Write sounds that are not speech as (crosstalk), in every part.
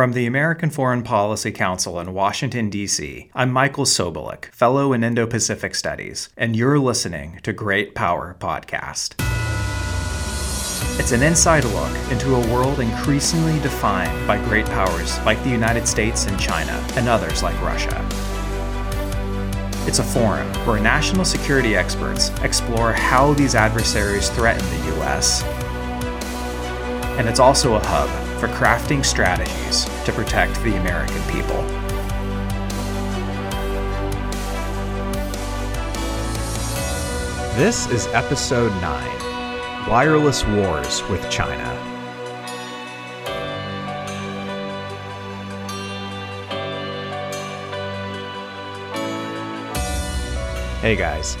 From the American Foreign Policy Council in Washington, D.C., I'm Michael Sobolik, Fellow in Indo Pacific Studies, and you're listening to Great Power Podcast. It's an inside look into a world increasingly defined by great powers like the United States and China, and others like Russia. It's a forum where national security experts explore how these adversaries threaten the U.S. And it's also a hub for crafting strategies to protect the American people. This is episode 9 Wireless Wars with China. Hey guys,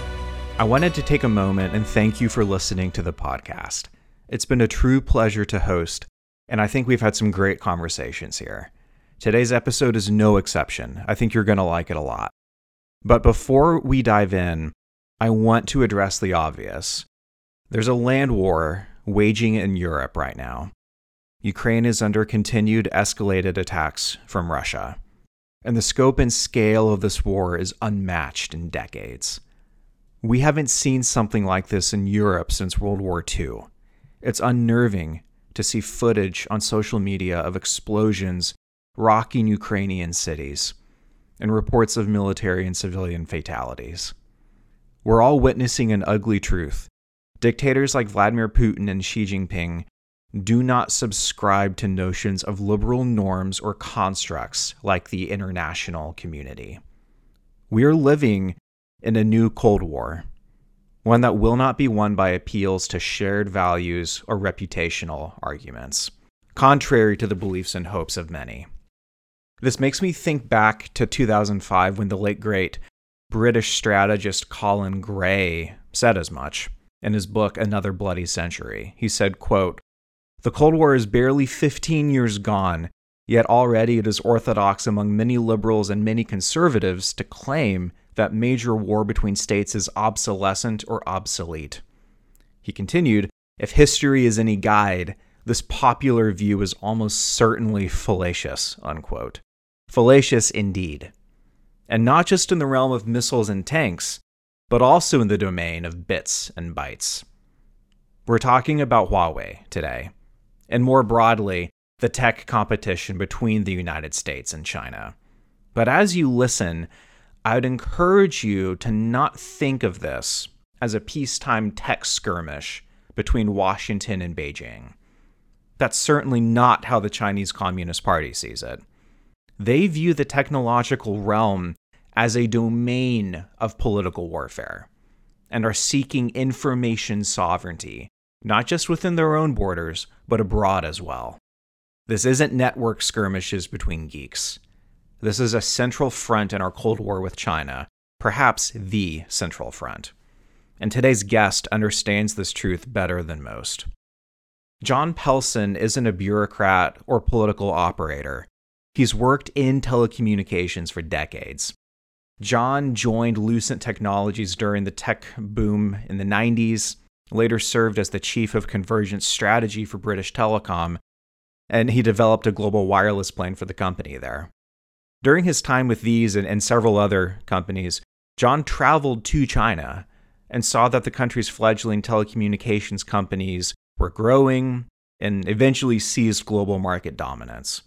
I wanted to take a moment and thank you for listening to the podcast. It's been a true pleasure to host and I think we've had some great conversations here. Today's episode is no exception. I think you're going to like it a lot. But before we dive in, I want to address the obvious. There's a land war waging in Europe right now. Ukraine is under continued escalated attacks from Russia. And the scope and scale of this war is unmatched in decades. We haven't seen something like this in Europe since World War II. It's unnerving to see footage on social media of explosions rocking Ukrainian cities and reports of military and civilian fatalities. We're all witnessing an ugly truth. Dictators like Vladimir Putin and Xi Jinping do not subscribe to notions of liberal norms or constructs like the international community. We are living in a new Cold War, one that will not be won by appeals to shared values or reputational arguments, contrary to the beliefs and hopes of many. This makes me think back to 2005 when the late great British strategist Colin Gray said as much in his book Another Bloody Century. He said, quote, "The Cold War is barely 15 years gone, yet already it is orthodox among many liberals and many conservatives to claim that major war between states is obsolescent or obsolete. He continued, if history is any guide, this popular view is almost certainly fallacious, unquote. Fallacious indeed. And not just in the realm of missiles and tanks, but also in the domain of bits and bytes. We're talking about Huawei today, and more broadly, the tech competition between the United States and China. But as you listen, I would encourage you to not think of this as a peacetime tech skirmish between Washington and Beijing. That's certainly not how the Chinese Communist Party sees it. They view the technological realm as a domain of political warfare and are seeking information sovereignty, not just within their own borders, but abroad as well. This isn't network skirmishes between geeks. This is a central front in our Cold War with China, perhaps the central front. And today's guest understands this truth better than most. John Pelson isn't a bureaucrat or political operator. He's worked in telecommunications for decades. John joined Lucent Technologies during the tech boom in the 90s, later served as the chief of convergence strategy for British Telecom, and he developed a global wireless plan for the company there. During his time with these and, and several other companies, John traveled to China and saw that the country's fledgling telecommunications companies were growing and eventually seized global market dominance.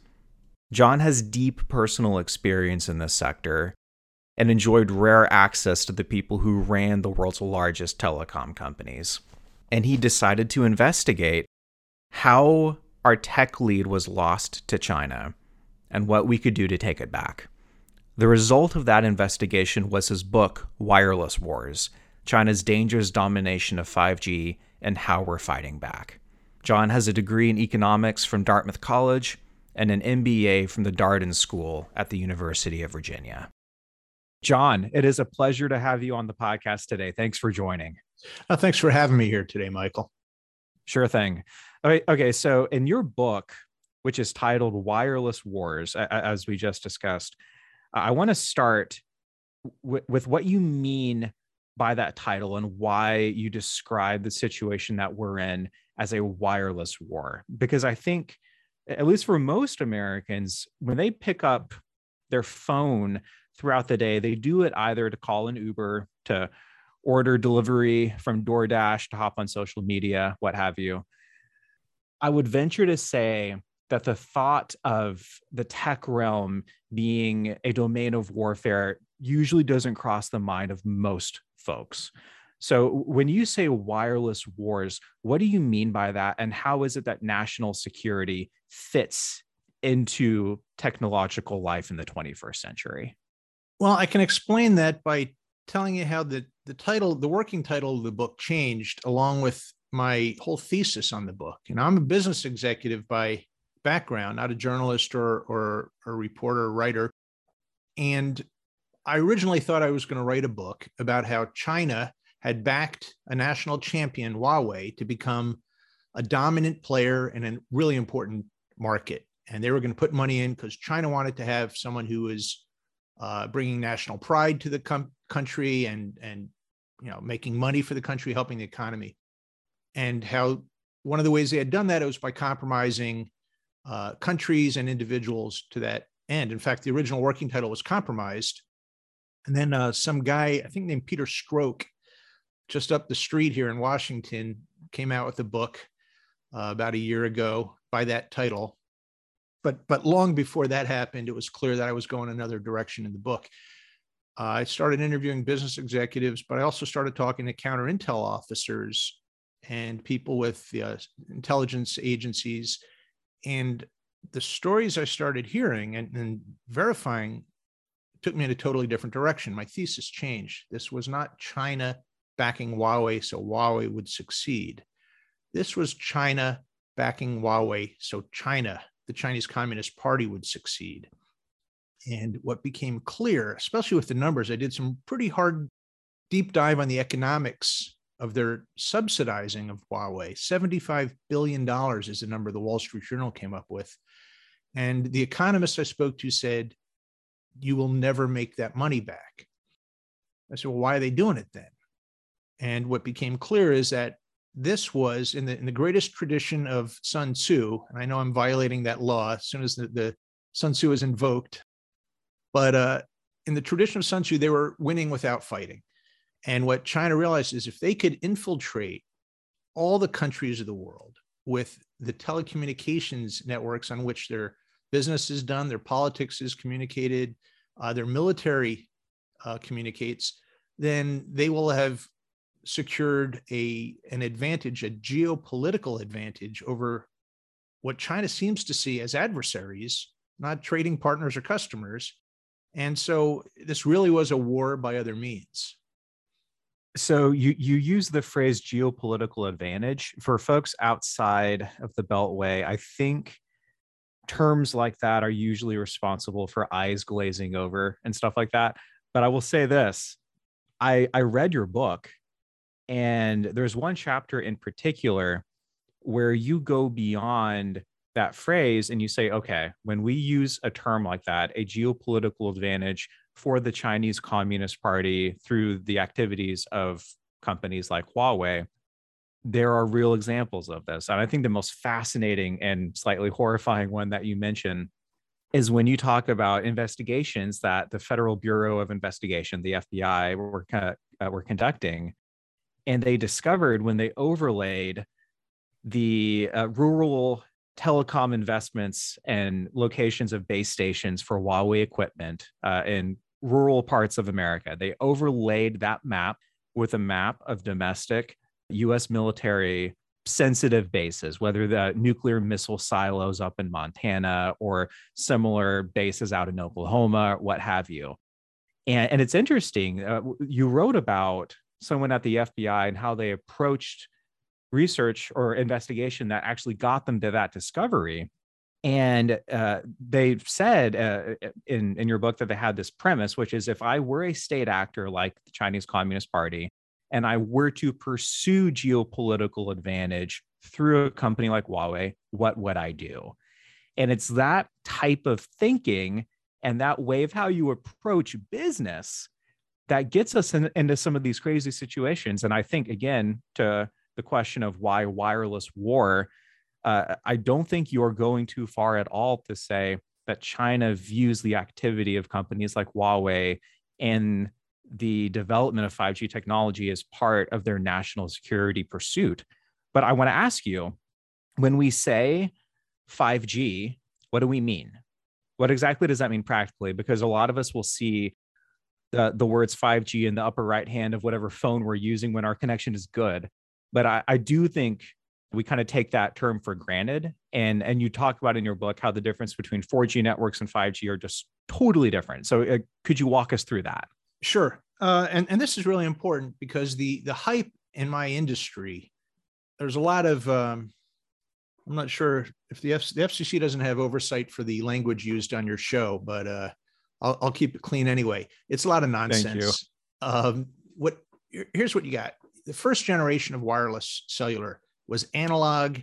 John has deep personal experience in this sector and enjoyed rare access to the people who ran the world's largest telecom companies. And he decided to investigate how our tech lead was lost to China and what we could do to take it back. The result of that investigation was his book, Wireless Wars China's Dangerous Domination of 5G and How We're Fighting Back. John has a degree in economics from Dartmouth College and an MBA from the Darden School at the University of Virginia. John, it is a pleasure to have you on the podcast today. Thanks for joining. Uh, thanks for having me here today, Michael. Sure thing. Okay, okay, so in your book, which is titled Wireless Wars, as we just discussed. I want to start with what you mean by that title and why you describe the situation that we're in as a wireless war. Because I think at least for most Americans, when they pick up their phone throughout the day, they do it either to call an Uber, to order delivery from DoorDash, to hop on social media, what have you. I would venture to say that the thought of the tech realm being a domain of warfare usually doesn't cross the mind of most folks. So, when you say wireless wars, what do you mean by that? And how is it that national security fits into technological life in the 21st century? Well, I can explain that by telling you how the, the title, the working title of the book changed along with my whole thesis on the book. And I'm a business executive by background, not a journalist or or a reporter or writer. And I originally thought I was going to write a book about how China had backed a national champion, Huawei, to become a dominant player in a really important market. And they were going to put money in because China wanted to have someone who was uh, bringing national pride to the com- country and and you know making money for the country, helping the economy. And how one of the ways they had done that was by compromising uh, countries and individuals to that end. In fact, the original working title was compromised. And then uh, some guy, I think named Peter Strzok, just up the street here in Washington, came out with a book uh, about a year ago by that title. But but long before that happened, it was clear that I was going another direction in the book. Uh, I started interviewing business executives, but I also started talking to counter intel officers and people with uh, intelligence agencies and the stories I started hearing and, and verifying took me in a totally different direction. My thesis changed. This was not China backing Huawei so Huawei would succeed. This was China backing Huawei so China, the Chinese Communist Party, would succeed. And what became clear, especially with the numbers, I did some pretty hard deep dive on the economics of their subsidizing of Huawei. $75 billion is the number the Wall Street Journal came up with. And the economist I spoke to said, You will never make that money back. I said, Well, why are they doing it then? And what became clear is that this was in the, in the greatest tradition of Sun Tzu. And I know I'm violating that law as soon as the, the Sun Tzu is invoked. But uh, in the tradition of Sun Tzu, they were winning without fighting. And what China realized is if they could infiltrate all the countries of the world with the telecommunications networks on which their business is done, their politics is communicated, uh, their military uh, communicates, then they will have secured a an advantage, a geopolitical advantage over what China seems to see as adversaries, not trading partners or customers. And so this really was a war by other means so you you use the phrase geopolitical advantage. For folks outside of the beltway i think terms like that are usually responsible for eyes glazing over and stuff like that. But i will say this i i read your book and there's one chapter in particular where you go beyond that phrase and you say okay when we use a term like that a geopolitical advantage for the Chinese Communist Party through the activities of companies like Huawei, there are real examples of this. And I think the most fascinating and slightly horrifying one that you mentioned is when you talk about investigations that the Federal Bureau of Investigation, the FBI, were, uh, were conducting. And they discovered when they overlaid the uh, rural telecom investments and locations of base stations for Huawei equipment uh, in rural parts of America. They overlaid that map with a map of domestic US military sensitive bases, whether the nuclear missile silos up in Montana or similar bases out in Oklahoma, what have you. And, and it's interesting, uh, you wrote about someone at the FBI and how they approached research or investigation that actually got them to that discovery and uh, they said uh, in in your book that they had this premise, which is if I were a state actor like the Chinese Communist Party, and I were to pursue geopolitical advantage through a company like Huawei, what would I do? And it's that type of thinking and that way of how you approach business that gets us in, into some of these crazy situations. And I think again to the question of why wireless war uh, I don't think you're going too far at all to say that China views the activity of companies like Huawei and the development of 5G technology as part of their national security pursuit. But I want to ask you when we say 5G, what do we mean? What exactly does that mean practically? Because a lot of us will see the, the words 5G in the upper right hand of whatever phone we're using when our connection is good. But I, I do think we kind of take that term for granted. And, and you talk about in your book how the difference between 4G networks and 5G are just totally different. So uh, could you walk us through that? Sure. Uh, and, and this is really important because the, the hype in my industry, there's a lot of, um, I'm not sure if the, F- the FCC doesn't have oversight for the language used on your show, but uh, I'll, I'll keep it clean anyway. It's a lot of nonsense. Um, what here's what you got: the first generation of wireless cellular was analog.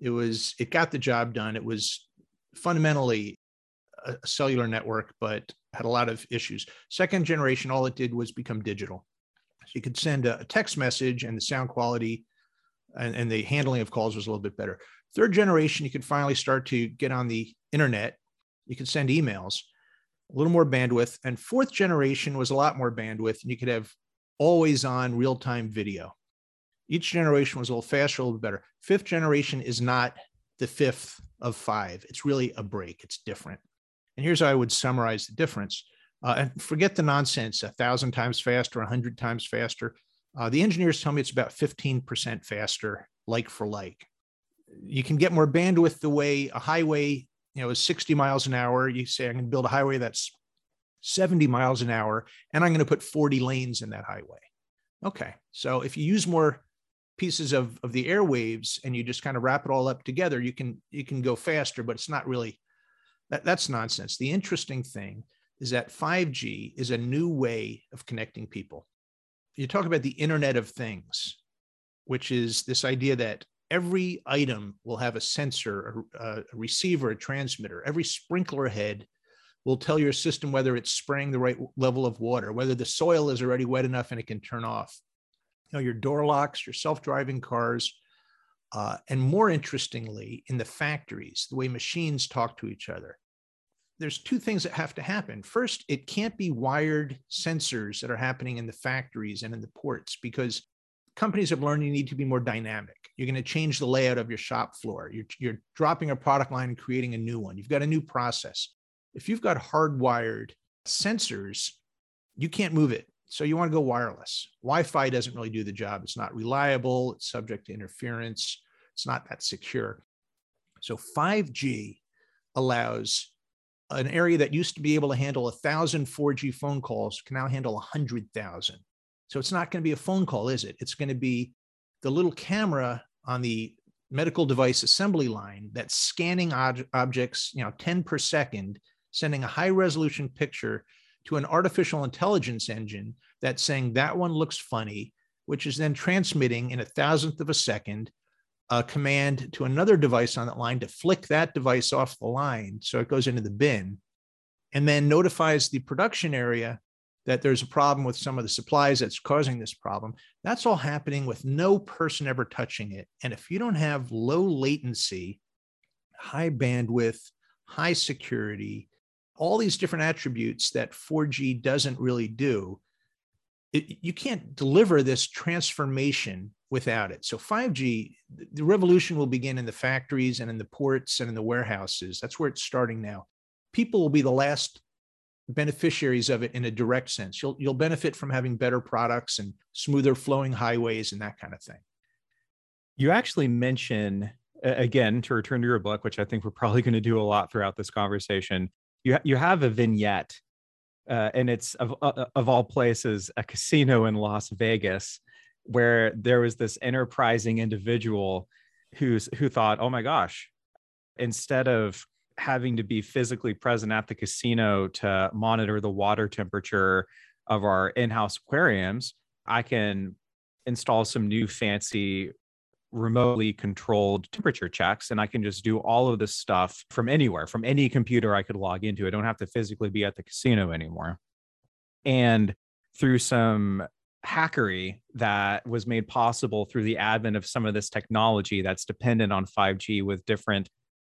It was it got the job done. It was fundamentally a, cellular network, but had a lot of issues. Second generation, all it did was become digital. So you could send a, a text message, and the sound quality and, and the handling of calls was a little bit better. Third generation, you could finally start to get on the internet. You could send emails a little more bandwidth. And fourth generation was a lot more bandwidth, and you could have always on real time video. Each generation was a little faster, a little better. Fifth generation is not the fifth of five. It's really a break, it's different. And here's how I would summarize the difference. Uh, and forget the nonsense a thousand times faster, a hundred times faster. Uh, the engineers tell me it's about 15% faster, like for like. You can get more bandwidth the way a highway you know is 60 miles an hour you say i'm going to build a highway that's 70 miles an hour and i'm going to put 40 lanes in that highway okay so if you use more pieces of, of the airwaves and you just kind of wrap it all up together you can you can go faster but it's not really that, that's nonsense the interesting thing is that 5g is a new way of connecting people you talk about the internet of things which is this idea that every item will have a sensor, a, a, receiver, a transmitter. Every sprinkler head will tell your system whether it's spraying the right level of water, whether the soil is already wet enough and it can turn off. You know, your door locks, your self-driving cars, uh, and more interestingly, in the factories, the way machines talk to each other. There's two things that have to happen. First, it can't be wired sensors that are happening in the factories and in the ports because companies have learned you need to be more dynamic. You're going to change the layout of your shop floor. You're, you're dropping a product line and creating a new one. You've got a new process. If you've got hardwired sensors, you can't move it. So you want to go wireless. Wi Fi doesn't really do the job. It's not reliable, it's subject to interference, it's not that secure. So 5G allows an area that used to be able to handle 1,000 4G phone calls can now handle 100,000. So it's not going to be a phone call, is it? It's going to be the little camera on the medical device assembly line that's scanning ob- objects, you know, 10 per second, sending a high resolution picture to an artificial intelligence engine that's saying that one looks funny, which is then transmitting in a thousandth of a second a command to another device on that line to flick that device off the line so it goes into the bin and then notifies the production area that there's a problem with some of the supplies that's causing this problem. That's all happening with no person ever touching it. And if you don't have low latency, high bandwidth, high security, all these different attributes that 4G doesn't really do, it, you can't deliver this transformation without it. So 5G, the revolution will begin in the factories and in the ports and in the warehouses. That's where it's starting now. People will be the last beneficiaries of it in a direct sense. You'll you'll benefit from having better products and smoother flowing highways and that kind of thing. You actually mention again to return to your book, which I think we're probably going to do a lot throughout this conversation. You you have a vignette, uh, and it's of uh, of all places a casino in Las Vegas, where there was this enterprising individual who's who thought, oh my gosh, instead of having to be physically present at the casino to monitor the water temperature of our in-house aquariums i can install some new fancy remotely controlled temperature checks and i can just do all of this stuff from anywhere from any computer i could log into i don't have to physically be at the casino anymore and through some hackery that was made possible through the advent of some of this technology that's dependent on 5G with different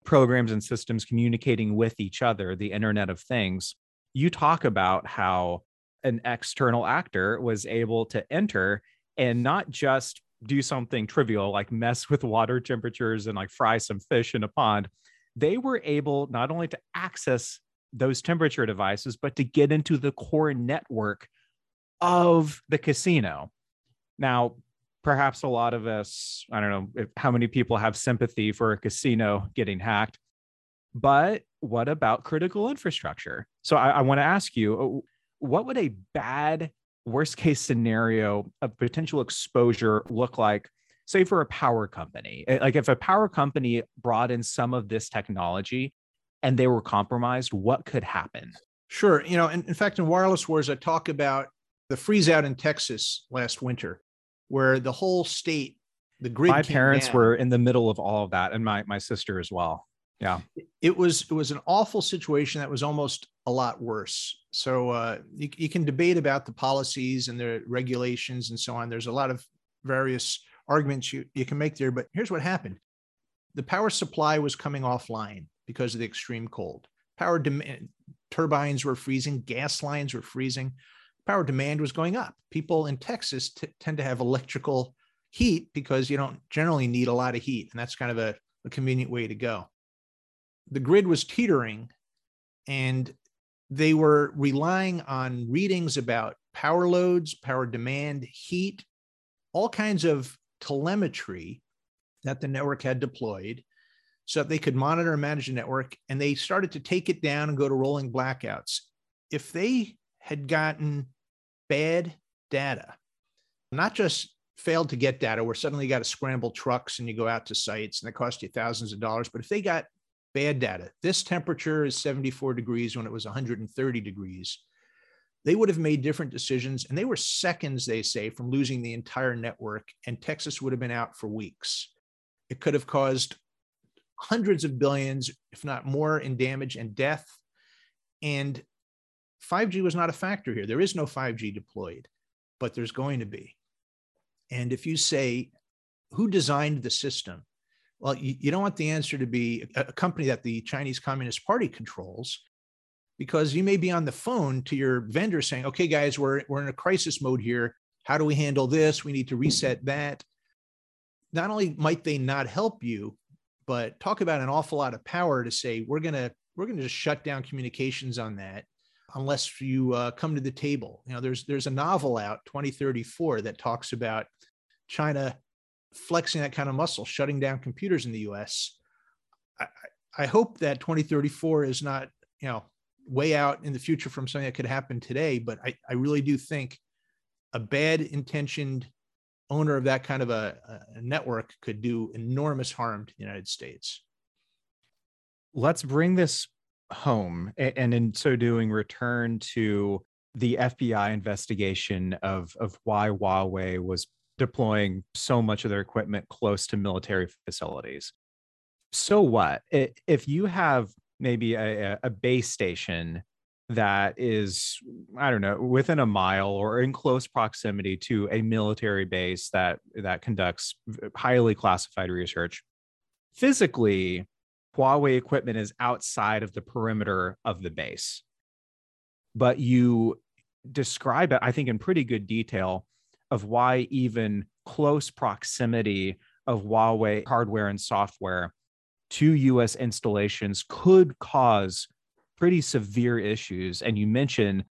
programs and systems communicating with each other, the Internet of Things. You talk about how an external actor was able to enter and not just do something trivial like mess (laughs) with water temperatures and like fry some fish in a pond. They were able not only to access those temperature devices, but to get into the core network of the casino. Now, perhaps a lot of us, I don't know if, how many people have sympathy for a casino getting hacked, but what about critical infrastructure? So I, I want to ask you, uh, what would a bad worst case scenario of potential exposure look like say for a power company. Eh, like if a power company brought in some of this technology and they were compromised what could happen? Sure. You know in, in fact in wireless wars i talk about the freeze out in texas last winter where the whole state the grid my parents down. were in the middle of all of that and my my sister as well. Yeah. It was it was an awful situation that was almost a lot worse so uh, you, you can debate about the policies and the regulations and so on. There's a lot of various arguments you, you can make there but here's what happened. The power supply was coming offline because of the extreme cold. Power demand turbines were freezing gas lines were freezing. Power demand was going up. People in texas t- tend to have electrical heat because you don't generally need a lot of heat and that's kind of a, a convenient way to go. The grid was teetering and they were relying on readings about power loads, power demand, heat, all kinds of telemetry that the network had deployed so that they could monitor and manage the network. And they started to take it down and go to rolling blackouts. If they had gotten bad data, not just failed to get data where suddenly you got to scramble trucks and you go out to sites and it cost you thousands of dollars, but if they got bad data. This temperature is 74 degrees when it was 130 degrees. They would have made different decisions, and they were seconds, they say, from losing the entire network, and Texas would have been out for weeks. It could have caused hundreds of billions, if not more, in damage and death. And 5G was not a factor here. There is no 5G deployed, but there's going to be. And if you say, who designed the system? Well, you, you don't want the answer to be a, a company that the Chinese Communist Party controls, because you may be on the phone to your vendor saying, okay, guys, we're, we're in a crisis mode here. How do we handle this? We need to reset that. Not only might they not help you, but talk about an awful lot of power to say we're gonna we're gonna just shut down communications on that unless you uh, come to the table. You know, there's there's a novel out 2034 that talks about China flexing that kind of muscle, shutting down computers in the US. I, I hope that 2034 is not, you know, way out in the future from something that could happen today, but I, I really do think a bad intentioned owner of that kind of a, a network could do enormous harm to the United States. Let's bring this home and in so doing return to the FBI investigation of of why Huawei was deploying so much of their equipment close to military facilities. So what? If you have maybe a, a base station that is, I don't know, within a mile or in close proximity to a military base that that conducts highly classified research, physically, Huawei equipment is outside of the perimeter of the base. But you describe it, I think, in pretty good detail of why even close proximity of Huawei hardware and software to US installations could cause pretty severe issues. And you mentioned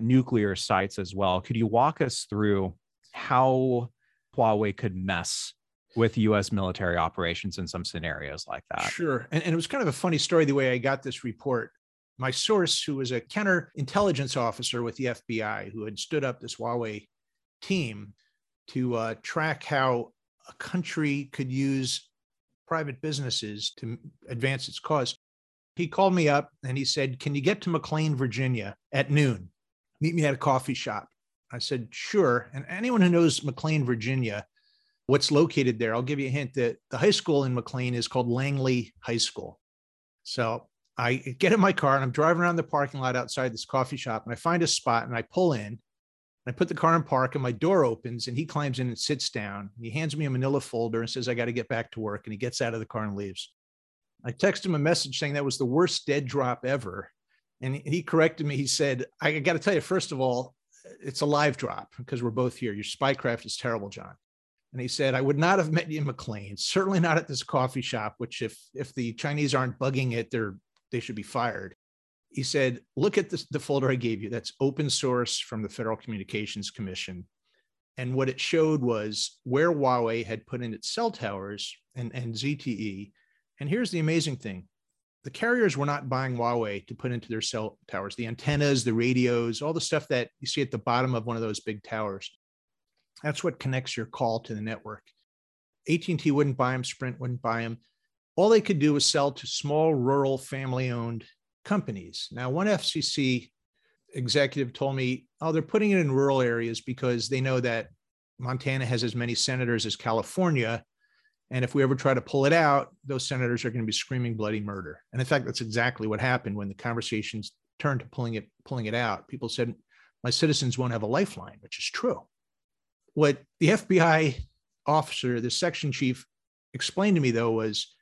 nuclear sites as well. Could you walk us through how Huawei could mess with US military operations in some scenarios like that? Sure. And, and, it was kind of a funny story the way I got this report. My source, who was a counterintelligence officer with the FBI, who had stood up this Huawei team to uh, track how a country could use private businesses to advance its cause. He called me up and he said, Can you get to McLean, Virginia at noon? Meet me at a coffee shop. I said, Sure. And anyone who knows McLean, Virginia, what's located there, I'll give you a hint that the high school in McLean is called Langley High School. So I get in my car and I'm driving around the parking lot outside this coffee shop and I find a spot and I pull in I put the car in park and my door opens and he climbs in and sits down. He hands me a manila folder and says, I got to get back to work. And he gets out of the car and leaves. I text him a message saying that was the worst dead drop ever. And he corrected me. He said, I got to tell you, first of all, it's a live drop because we're both here. Your spycraft is terrible, John. And he said, I would not have met you in McLean, certainly not at this coffee shop, which if if the Chinese aren't bugging it, they're they should be fired. He said, look at this, the folder I gave you. That's open source from the Federal Communications Commission. And what it showed was where Huawei had put in its cell towers and, and ZTE. And here's the amazing thing the carriers were not buying Huawei to put into their cell towers, the antennas, the radios, all the stuff that you see at the bottom of one of those big towers. That's what connects your call to the network. AT&T wouldn't buy them, Sprint wouldn't buy them. All they could do was sell to small, rural, family-owned companies. Now, one FCC executive told me, "Oh, they're putting it in rural areas because they know that Montana has as many senators as California, and if we ever try to pull it out, those senators are going to be screaming bloody murder." And in fact, that's exactly what happened when the conversations turned to pulling it pulling it out. People said, "My citizens won't have a lifeline," which is true what the FBI officer, the section chief, explained to me though was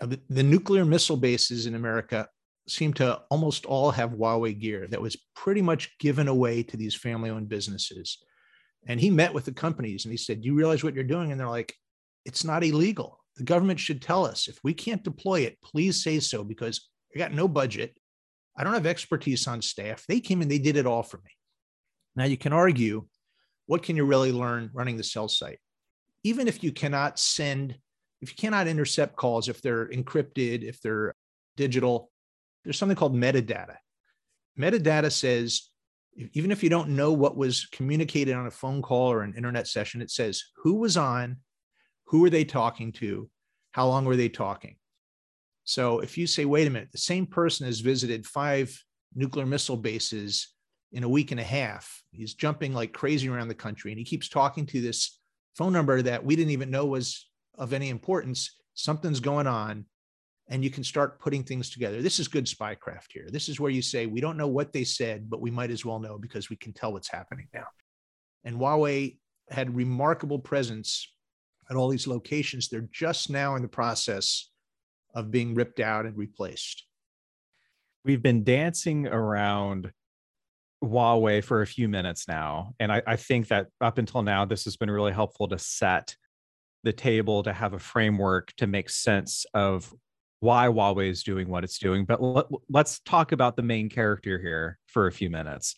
uh, the, the nuclear missile bases in America seem to almost all have Huawei gear that was pretty much given away to these family owned businesses. And he met with the companies and he said, Do you realize what you're doing? And they're like, It's not illegal. The government should tell us if we can't deploy it, please say so because I got no budget. I don't have expertise on staff. They came and they did it all for me. Now you can argue what can you really learn running the cell site? Even if you cannot send, if you cannot intercept calls, if they're encrypted, if they're digital, there's something called metadata. Metadata says, even if you don't know what was communicated on a phone call or an internet session, it says who was on, who were they talking to, how long were they talking. So if you say, wait a minute, the same person has visited five nuclear missile bases in a week and a half. He's jumping like crazy around the country and he keeps talking to this phone number that we didn't even know was of any importance. Something's going on. And you can start putting things together. This is good spycraft here. This is where you say, we don't know what they said, but we might as well know because we can tell what's happening now. And Huawei had remarkable presence at all these locations. They're just now in the process of being ripped out and replaced. We've been dancing around Huawei for a few minutes now. And I, I, think that up until now, this has been really helpful to set the table to have a framework to make sense of why Huawei is doing what it's doing. But let, let's talk about the main character here for a few minutes.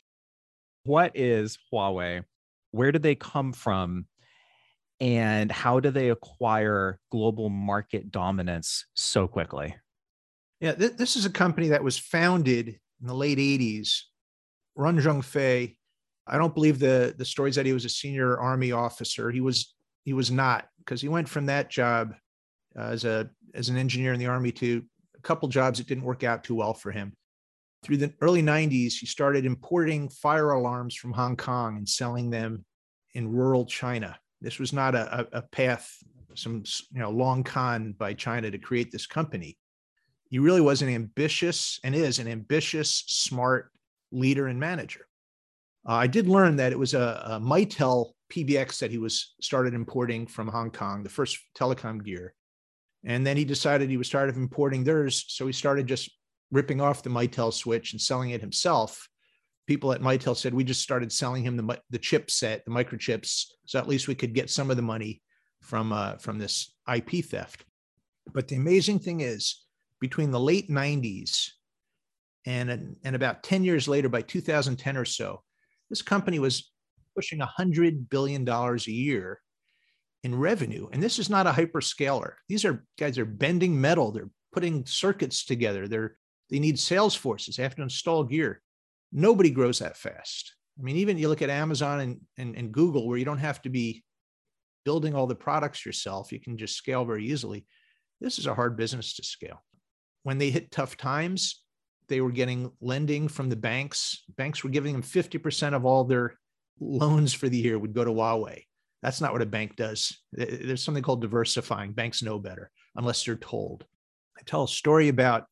What is Huawei? Where did they come from? And how do they acquire global market dominance so quickly? Yeah, th- this is a company that was founded in the late 80s Ren Zhengfei, I don't believe the the stories that he was a senior army officer. He was he was not because he went from that job uh, as a as an engineer in the army to a couple jobs that didn't work out too well for him. Through the early 90s, he started importing fire alarms from Hong Kong and selling them in rural China. This was not a, a path, some you know long con by China to create this company. He really was an ambitious and is an ambitious, smart leader and manager. Uh, I did learn that it was a, a Mitel PBX that he was started importing from Hong Kong, the first telecom gear. And then he decided he was tired of importing theirs. So he started just ripping off the Mitel switch and selling it himself. People at Mitel said, we just started selling him the, the chipset, the microchips. So at least we could get some of the money from, uh, from this IP theft. But the amazing thing is, between the late 90s and, and about 10 years later, by 2010 or so, this company was pushing $100 billion a year in revenue. And this is not a hyperscaler. These are guys are bending metal. They're putting circuits together. They're, they need sales forces. They have to install gear. Nobody grows that fast. I mean, even you look at Amazon and, and, and Google, where you don't have to be building all the products yourself, you can just scale very easily. This is a hard business to scale. When they hit tough times, they were getting lending from the banks. Banks were giving them 50% of all their loans for the year would go to Huawei. That's not what a bank does. There's something called diversifying. Banks know better unless they're told. I tell a story about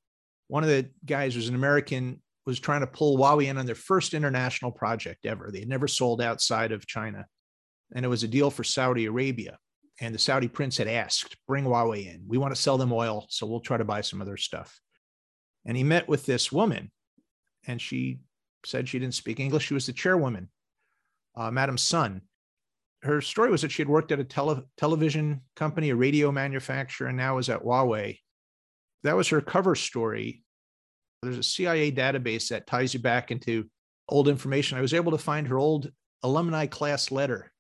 one of the guys was an American was trying to pull Huawei in on their first international project ever. They had never sold outside of China. And it was a deal for Saudi Arabia. And the Saudi prince had asked, bring Huawei in. We want to sell them oil, so we'll try to buy some other stuff. And he met with this woman, and she said she didn't speak English. She was the chairwoman, uh, Madam Sun. Her story was that she had worked at a tele- television company, a radio manufacturer, and now is at Huawei. That was her cover story there's a CIA database that ties you back into old information. I was able to find her old alumni class letter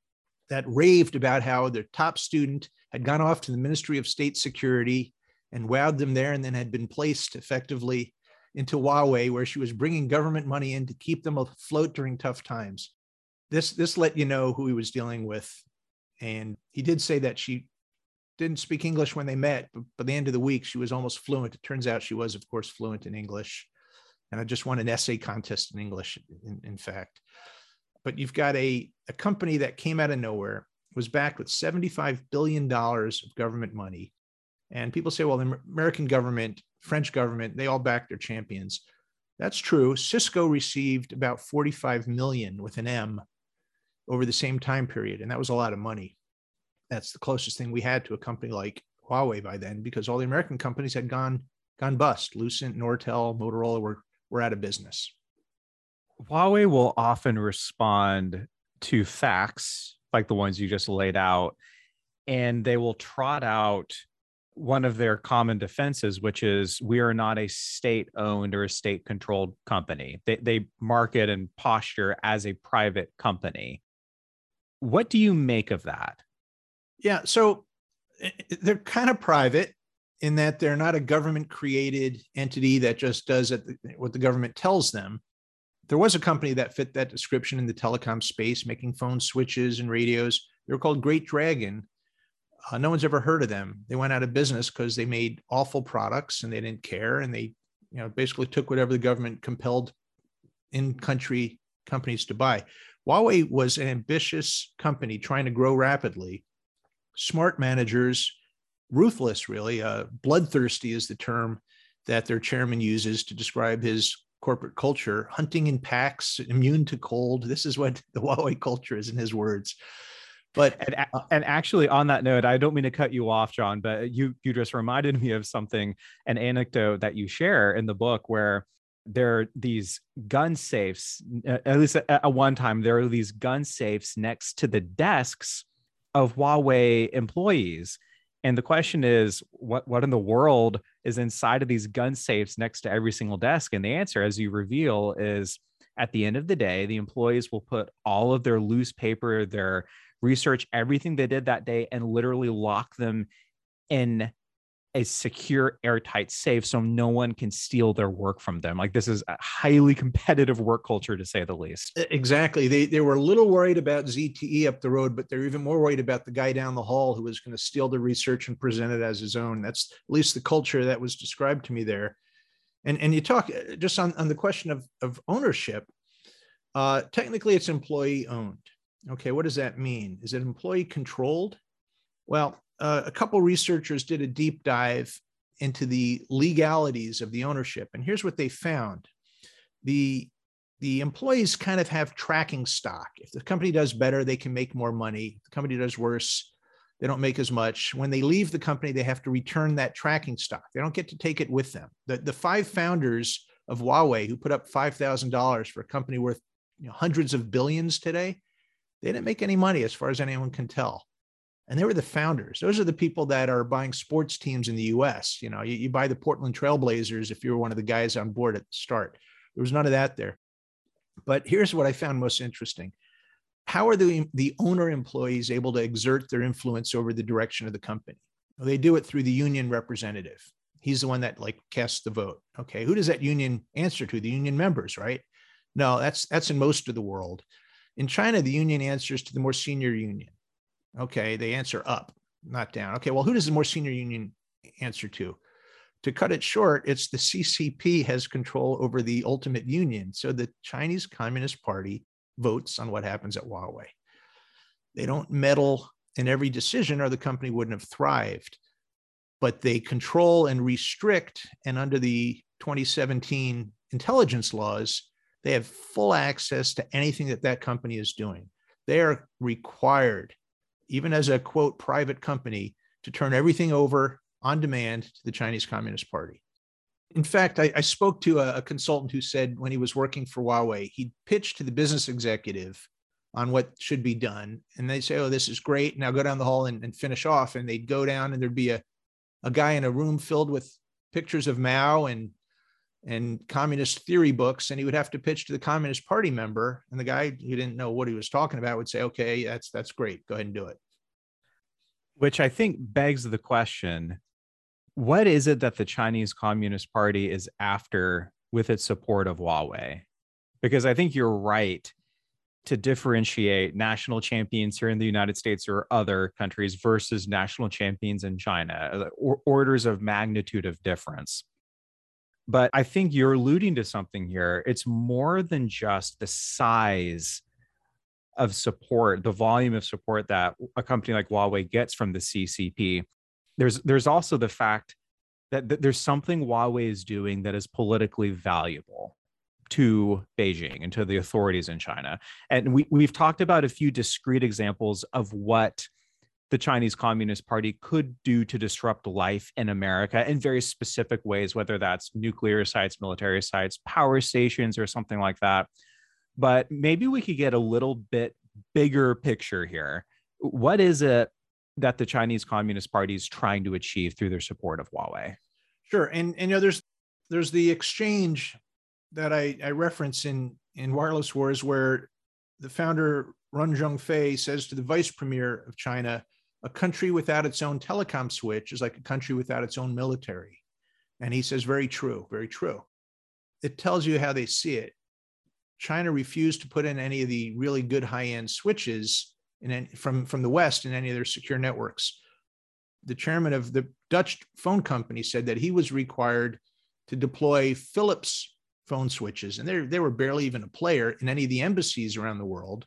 that raved about how their top student had gone off to the Ministry of State Security and wowed them there and then had been placed effectively into Huawei, where she was bringing government money in to keep them afloat during tough times. This, this let you know who he was dealing with. And he did say that she didn't speak English when they met, but by the end of the week, she was almost fluent. It turns out she was, of course, fluent in English. And I just won an essay contest in English, in, in fact. But you've got a, a company that came out of nowhere, was backed with $75 billion of government money. And people say, well, the American government, French government, they all back their champions. That's true. Cisco received about 45 million with an M over the same time period, and that was a lot of money that's the closest thing we had to a company like Huawei by then, because all the American companies had gone gone bust. Lucent, Nortel, Motorola were were out of business. Huawei will often respond to facts like the ones you just laid out, and they will trot out one of their common defenses, which is we are not a state owned or a state controlled company. They, they market and posture as a private company. What do you make of that? Yeah. So eh, eh, they're kind of private in that they're not a government created entity that just does what the government tells them. There was a company that fit that description in the telecom space, making phone switches and radios. They were called Great Dragon. Uh, no one's ever heard of them. They went out of business because they made awful products and they didn't care. And they, you know, basically took whatever the government compelled in country companies to buy. Huawei was an ambitious company trying to grow rapidly smart managers, ruthless, really. Uh, bloodthirsty is the term that their chairman uses to describe his corporate culture hunting in packs, immune to cold. This is what the Huawei culture is, in his words. But and, uh, and actually, on that note, I don't mean to cut you off, John, but you you just reminded me of something, an anecdote that you share in the book where there are these gun safes. At least at, at one time, there are these gun safes next to the desks of Huawei employees. And the question is, what, what in the world is inside of these gun safes next to every single desk? And the answer, as you reveal, is at the end of the day, the employees will put all of their loose paper, their research, everything they did that day, and literally lock them in a secure airtight safe so no one can steal their work from them. Like this is a highly competitive work culture to say the least. Exactly. They, they were a little worried about zte up the road but they're even more worried about the guy down the hall who was going to steal the research and present it as his own. That's at least the culture that was described to me there. And and you talk uh, just on, on the question of, of ownership uh, technically it's employee owned okay what does that mean? Is it employee controlled well uh, a couple researchers did a deep dive into the legalities of the ownership, and here's what they found: the the employees kind of have tracking stock. If the company does better, they can make more money. If the company does worse, they don't make as much. When they leave the company, they have to return that tracking stock. They don't get to take it with them. The, the five founders of Huawei who put up $5,000 for a company worth you know, hundreds of billions today, they didn't make any money as far as anyone can tell and they were the founders. Those are the people that are buying sports teams in the U.S. You know, you, you, buy the Portland Trailblazers if you were one of the guys on board at the start. There was none of that there. But here's what I found most interesting: How are the the owner employees able to exert their influence over the direction of the company? Well, they do it through the union representative. He's the one that like casts the vote. Okay, who does that union answer to? The union members, right? No, that's that's in most of the world. In China, the union answers to the more senior union. Okay, they answer up, not down. Okay, well, who does the more senior union answer to? To cut it short, it's the CCP has control over the ultimate union. So the Chinese Communist Party votes on what happens at Huawei. They don't meddle in every decision, or the company wouldn't have thrived. But they control and restrict, and under the 2017 intelligence laws, they have full access to anything that that company is doing. They are required, even as a quote private company, to turn everything over on demand to the Chinese Communist Party. In fact, I, I spoke to a, a, consultant who said when he was working for Huawei, he pitched to the business executive on what should be done. And they'd say, Oh, this is great. Now go down the hall and, and finish off. And they'd go down and there'd be a, a guy in a room filled with pictures of Mao and and communist theory books and he would have to pitch to the communist party member and the guy who didn't know what he was talking about would say okay that's that's great go ahead and do it which i think begs the question what is it that the chinese communist party is after with its support of huawei because i think you're right to differentiate national champions here in the United States or other countries versus national champions in China, uh, or orders of magnitude of difference. But I think you're alluding to something here. It's more than just the size of support, the volume of support that a company like Huawei gets from the CCP. There's there's also the fact that, that there's something Huawei is doing that is politically valuable to Beijing and to the authorities in China. And we, we've talked about a few discrete examples of what the Chinese Communist Party could do to disrupt life in America in very specific ways, whether that's nuclear sites, military sites, power stations, or something like that. But maybe we could get a little bit bigger picture here. What is it that the Chinese Communist Party is trying to achieve through their support of Huawei? Sure, and and you know there's there's the exchange that I, I reference in in Wireless Wars, where the founder Ren Zhengfei says to the vice premier of China, "A country without its own telecom switch is like a country without its own military." And he says, "Very true, very true." It tells you how they see it. China refused to put in any of the really good high-end switches in from from the West in any of their secure networks. The chairman of the Dutch phone company said that he was required to deploy Philips phone switches, and they they were barely even a player in any of the embassies around the world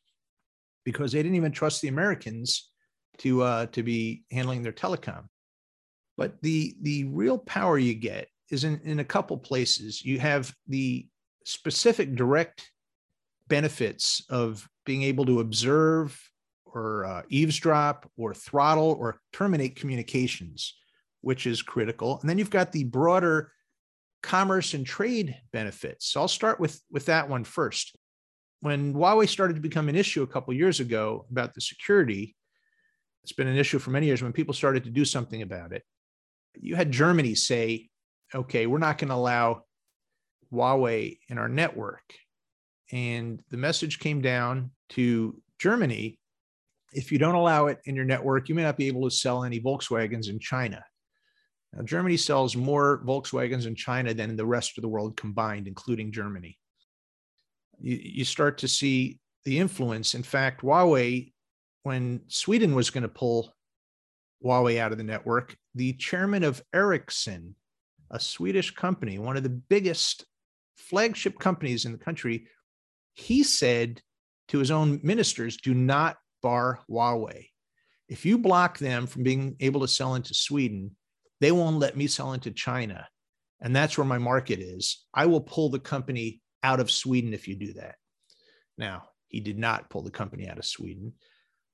because they didn't even trust the Americans to uh, to be handling their telecom. But the the real power you get is in, in a couple places. You have the specific direct benefits of being able to observe or uh, eavesdrop or throttle or terminate communications, which is critical. And then you've got the broader commerce and trade benefits. So I'll start with, with that one first. When Huawei started to become an issue a couple years ago about the security, it's been an issue for many years when people started to do something about it. You had Germany say, okay, we're not going to allow Huawei in our network. And the message came down to Germany if you don't allow it in your network, you may not be able to sell any Volkswagens in China. Now, Germany sells more Volkswagens in China than in the rest of the world combined, including Germany. You, you start to see the influence. In fact, Huawei, when Sweden was going to pull Huawei out of the network, the chairman of Ericsson, a Swedish company, one of the biggest flagship companies in the country, he said to his own ministers, do not bar Huawei. If you block them from being able to sell into Sweden, they won't let me sell into China. And that's where my market is. I will pull the company out of Sweden if you do that. Now, he did not pull the company out of Sweden,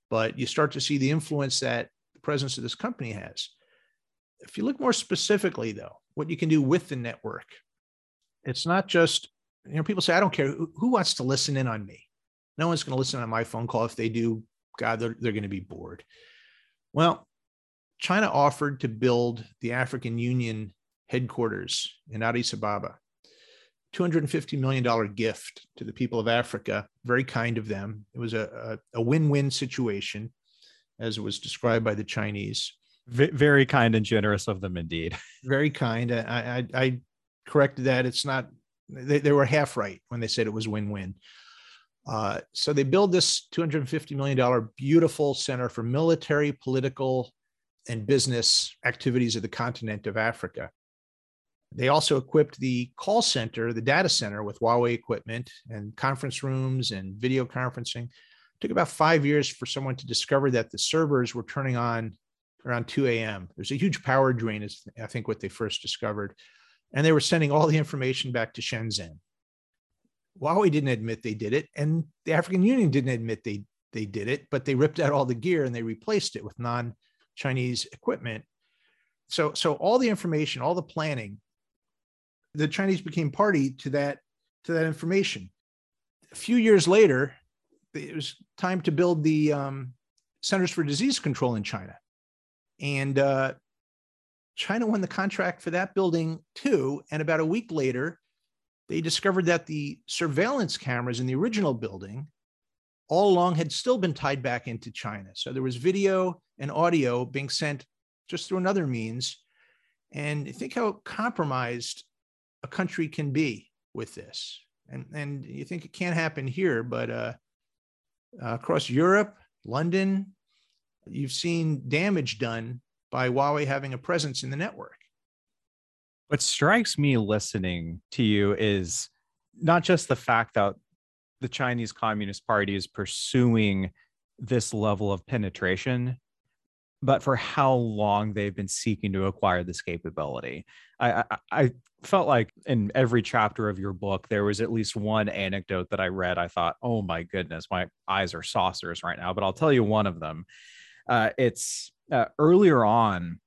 but you start to see the influence that the presence of this company has. If you look more specifically, though, what you can do with the network, it's not just, you know, people say, I don't care. Who, wants to listen in on me? No one's going to listen on my phone call. If they do, God, they're, they're going to be bored. Well, China offered to build the African Union headquarters in Addis Ababa. $250 million gift to the people of Africa. Very kind of them. It was a, a, a win win situation, as it was described by the Chinese. V- very kind and generous of them, indeed. (laughs) Very kind. I, I, I corrected that. It's not, they, they, were half right when they said it was win win. Uh, so they build this $250 million beautiful center for military, political, and business activities of the continent of Africa. They also equipped the call center, the data center, with Huawei equipment and conference rooms and video conferencing. It took about five years for someone to discover that the servers were turning on around 2 a.m. There's a huge power drain, is I think what they first discovered. And they were sending all the information back to Shenzhen. Huawei didn't admit they did it, and the African Union didn't admit they they did it, but they ripped out all the gear and they replaced it with non-Chinese equipment. So so all the information, all the planning, the Chinese became party to that to that information. A few years later, it was time to build the um, Centers for Disease Control in China, and uh, China won the contract for that building too. And about a week later, they discovered that the surveillance cameras in the original building all along had still been tied back into China. So there was video and audio being sent just through another means. And think how compromised a country can be with this. And, and you think it can't happen here, but uh, uh, across Europe, London, you've seen damage done by Huawei having a presence in the network. What strikes me listening to you is not just the fact that the Chinese Communist Party is pursuing this level of penetration, but for how long they've been seeking to acquire this capability. I, I, I, felt like in every chapter of your book, there was at least one anecdote that I read. I thought, oh my goodness, my eyes are saucers right now. But I'll tell you one of them. Uh, it's uh, earlier on,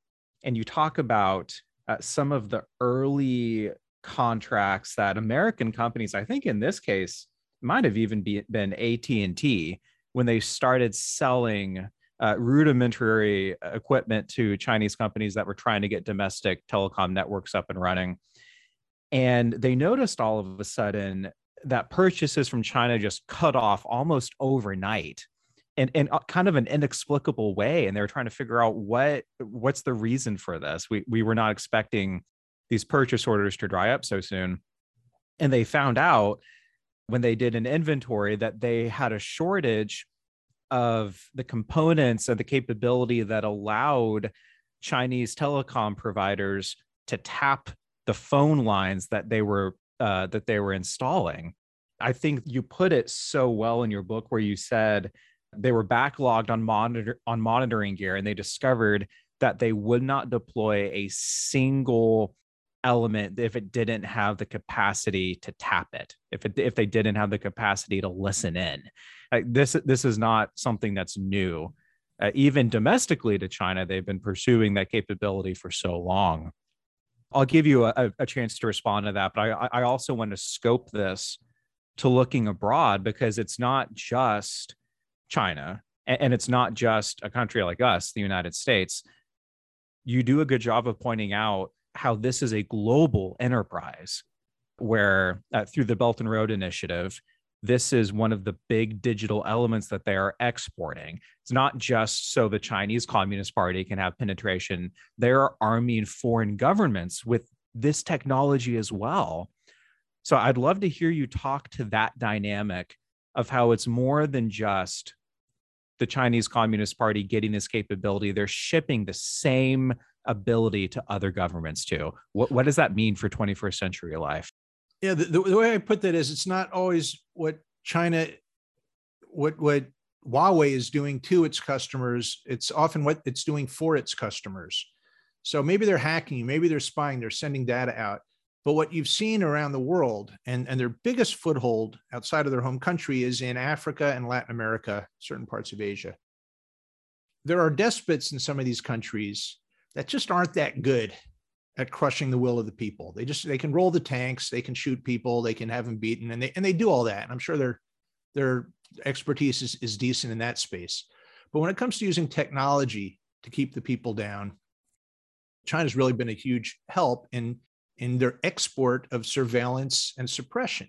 and you talk about uh, some of the early contracts that American companies, I think in this case, might have even be, been AT&T when they started selling uh, rudimentary equipment to Chinese companies that were trying to get domestic telecom networks up and running. And they noticed all of a sudden that purchases from China just cut off almost overnight in, in kind of an inexplicable way and they were trying to figure out what what's the reason for this. We, we were not expecting these purchase orders to dry up so soon and they found out when they did an inventory that they had a shortage of the components and the capability that allowed chinese telecom providers to tap the phone lines that they were uh, that they were installing. I think you put it so well in your book where you said they were backlogged on monitor on monitoring gear and they discovered that they would not deploy a single element if it didn't have the capacity to tap it if it if they didn't have the capacity to listen in. Like this this is not something that's new. Uh, even domestically to china they've been pursuing that capability for so long. I'll give you a, a chance to respond to that but i i also want to scope this to looking abroad because it's not just China, and it's not just a country like us, the United States, you do a good job of pointing out how this is a global enterprise where uh, through the Belt and Road Initiative, this is one of the big digital elements that they are exporting. It's not just so the Chinese Communist Party can have penetration, they're arming foreign governments with this technology as well. So I'd love to hear you talk to that dynamic of how it's more than just the Chinese Communist Party getting this capability, they're shipping the same ability to other governments too. What, what does that mean for 21st century life? Yeah, the, the way I put that is it's not always what China, what what Huawei is doing to its customers. It's often what it's doing for its customers. So maybe they're hacking, maybe they're spying, they're sending data out. But what you've seen around the world and, and their biggest foothold outside of their home country is in Africa and Latin America, certain parts of Asia. There are despots in some of these countries that just aren't that good at crushing the will of the people. They just they can roll the tanks, they can shoot people, they can have them beaten, and they and they do all that. And I'm sure their their expertise is, is decent in that space. But when it comes to using technology to keep the people down, China's really been a huge help in in their export of surveillance and suppression.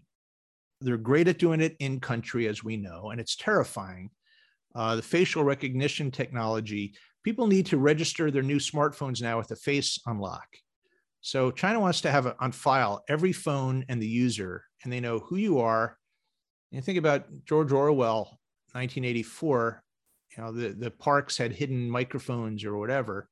They're great at doing it in country, as we know, and it's terrifying. Uh, the facial recognition technology, people need to register their new smartphones now with a face unlock. So China wants to have a, on file every phone and the user, and they know who you are. And think about George Orwell, 1984. You know, the, the parks had hidden microphones or whatever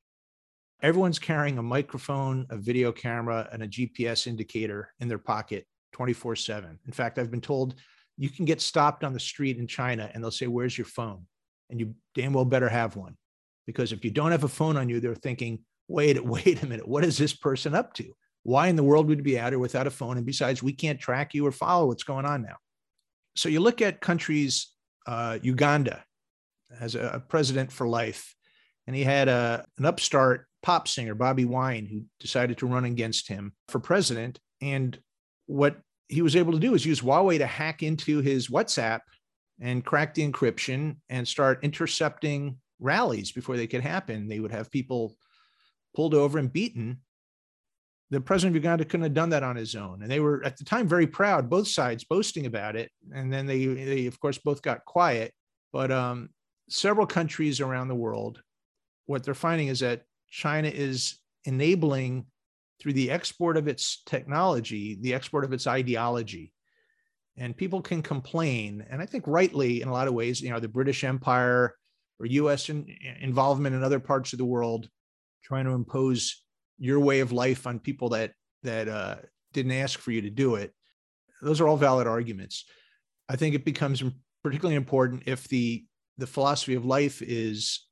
everyone's carrying a microphone, a video camera, and a GPS indicator in their pocket 24 7. In fact, I've been told you can get stopped on the street in China and they'll say, Where's your phone? And you damn well better have one. Because if you don't have a phone on you, they're thinking, Wait, (laughs) wait a minute, what is this person up to? Why in the world would you be out here without a phone? And besides, we can't track you or follow what's going on now. So you look at countries, uh, Uganda has a, a president for life, and he had a, an upstart pop singer, Bobi Wine, who decided to run against him for president. And what he was able to do is use Huawei to hack into his WhatsApp and crack the encryption and start intercepting rallies before they could happen. They would have people pulled over and beaten. The president of Uganda couldn't have done that on his own. And they were at the time very proud, both sides boasting about it. And then they, they of course, both got quiet. But um, several countries around the world, what they're finding is that China is enabling through the export of its technology, the export of its ideology. And people can complain, and I think rightly in a lot of ways, you know, the British Empire or US in, involvement in other parts of the world trying to impose your way of life on people that that uh, didn't ask for you to do it. Those are all valid arguments. I think it becomes particularly important if the the philosophy of life is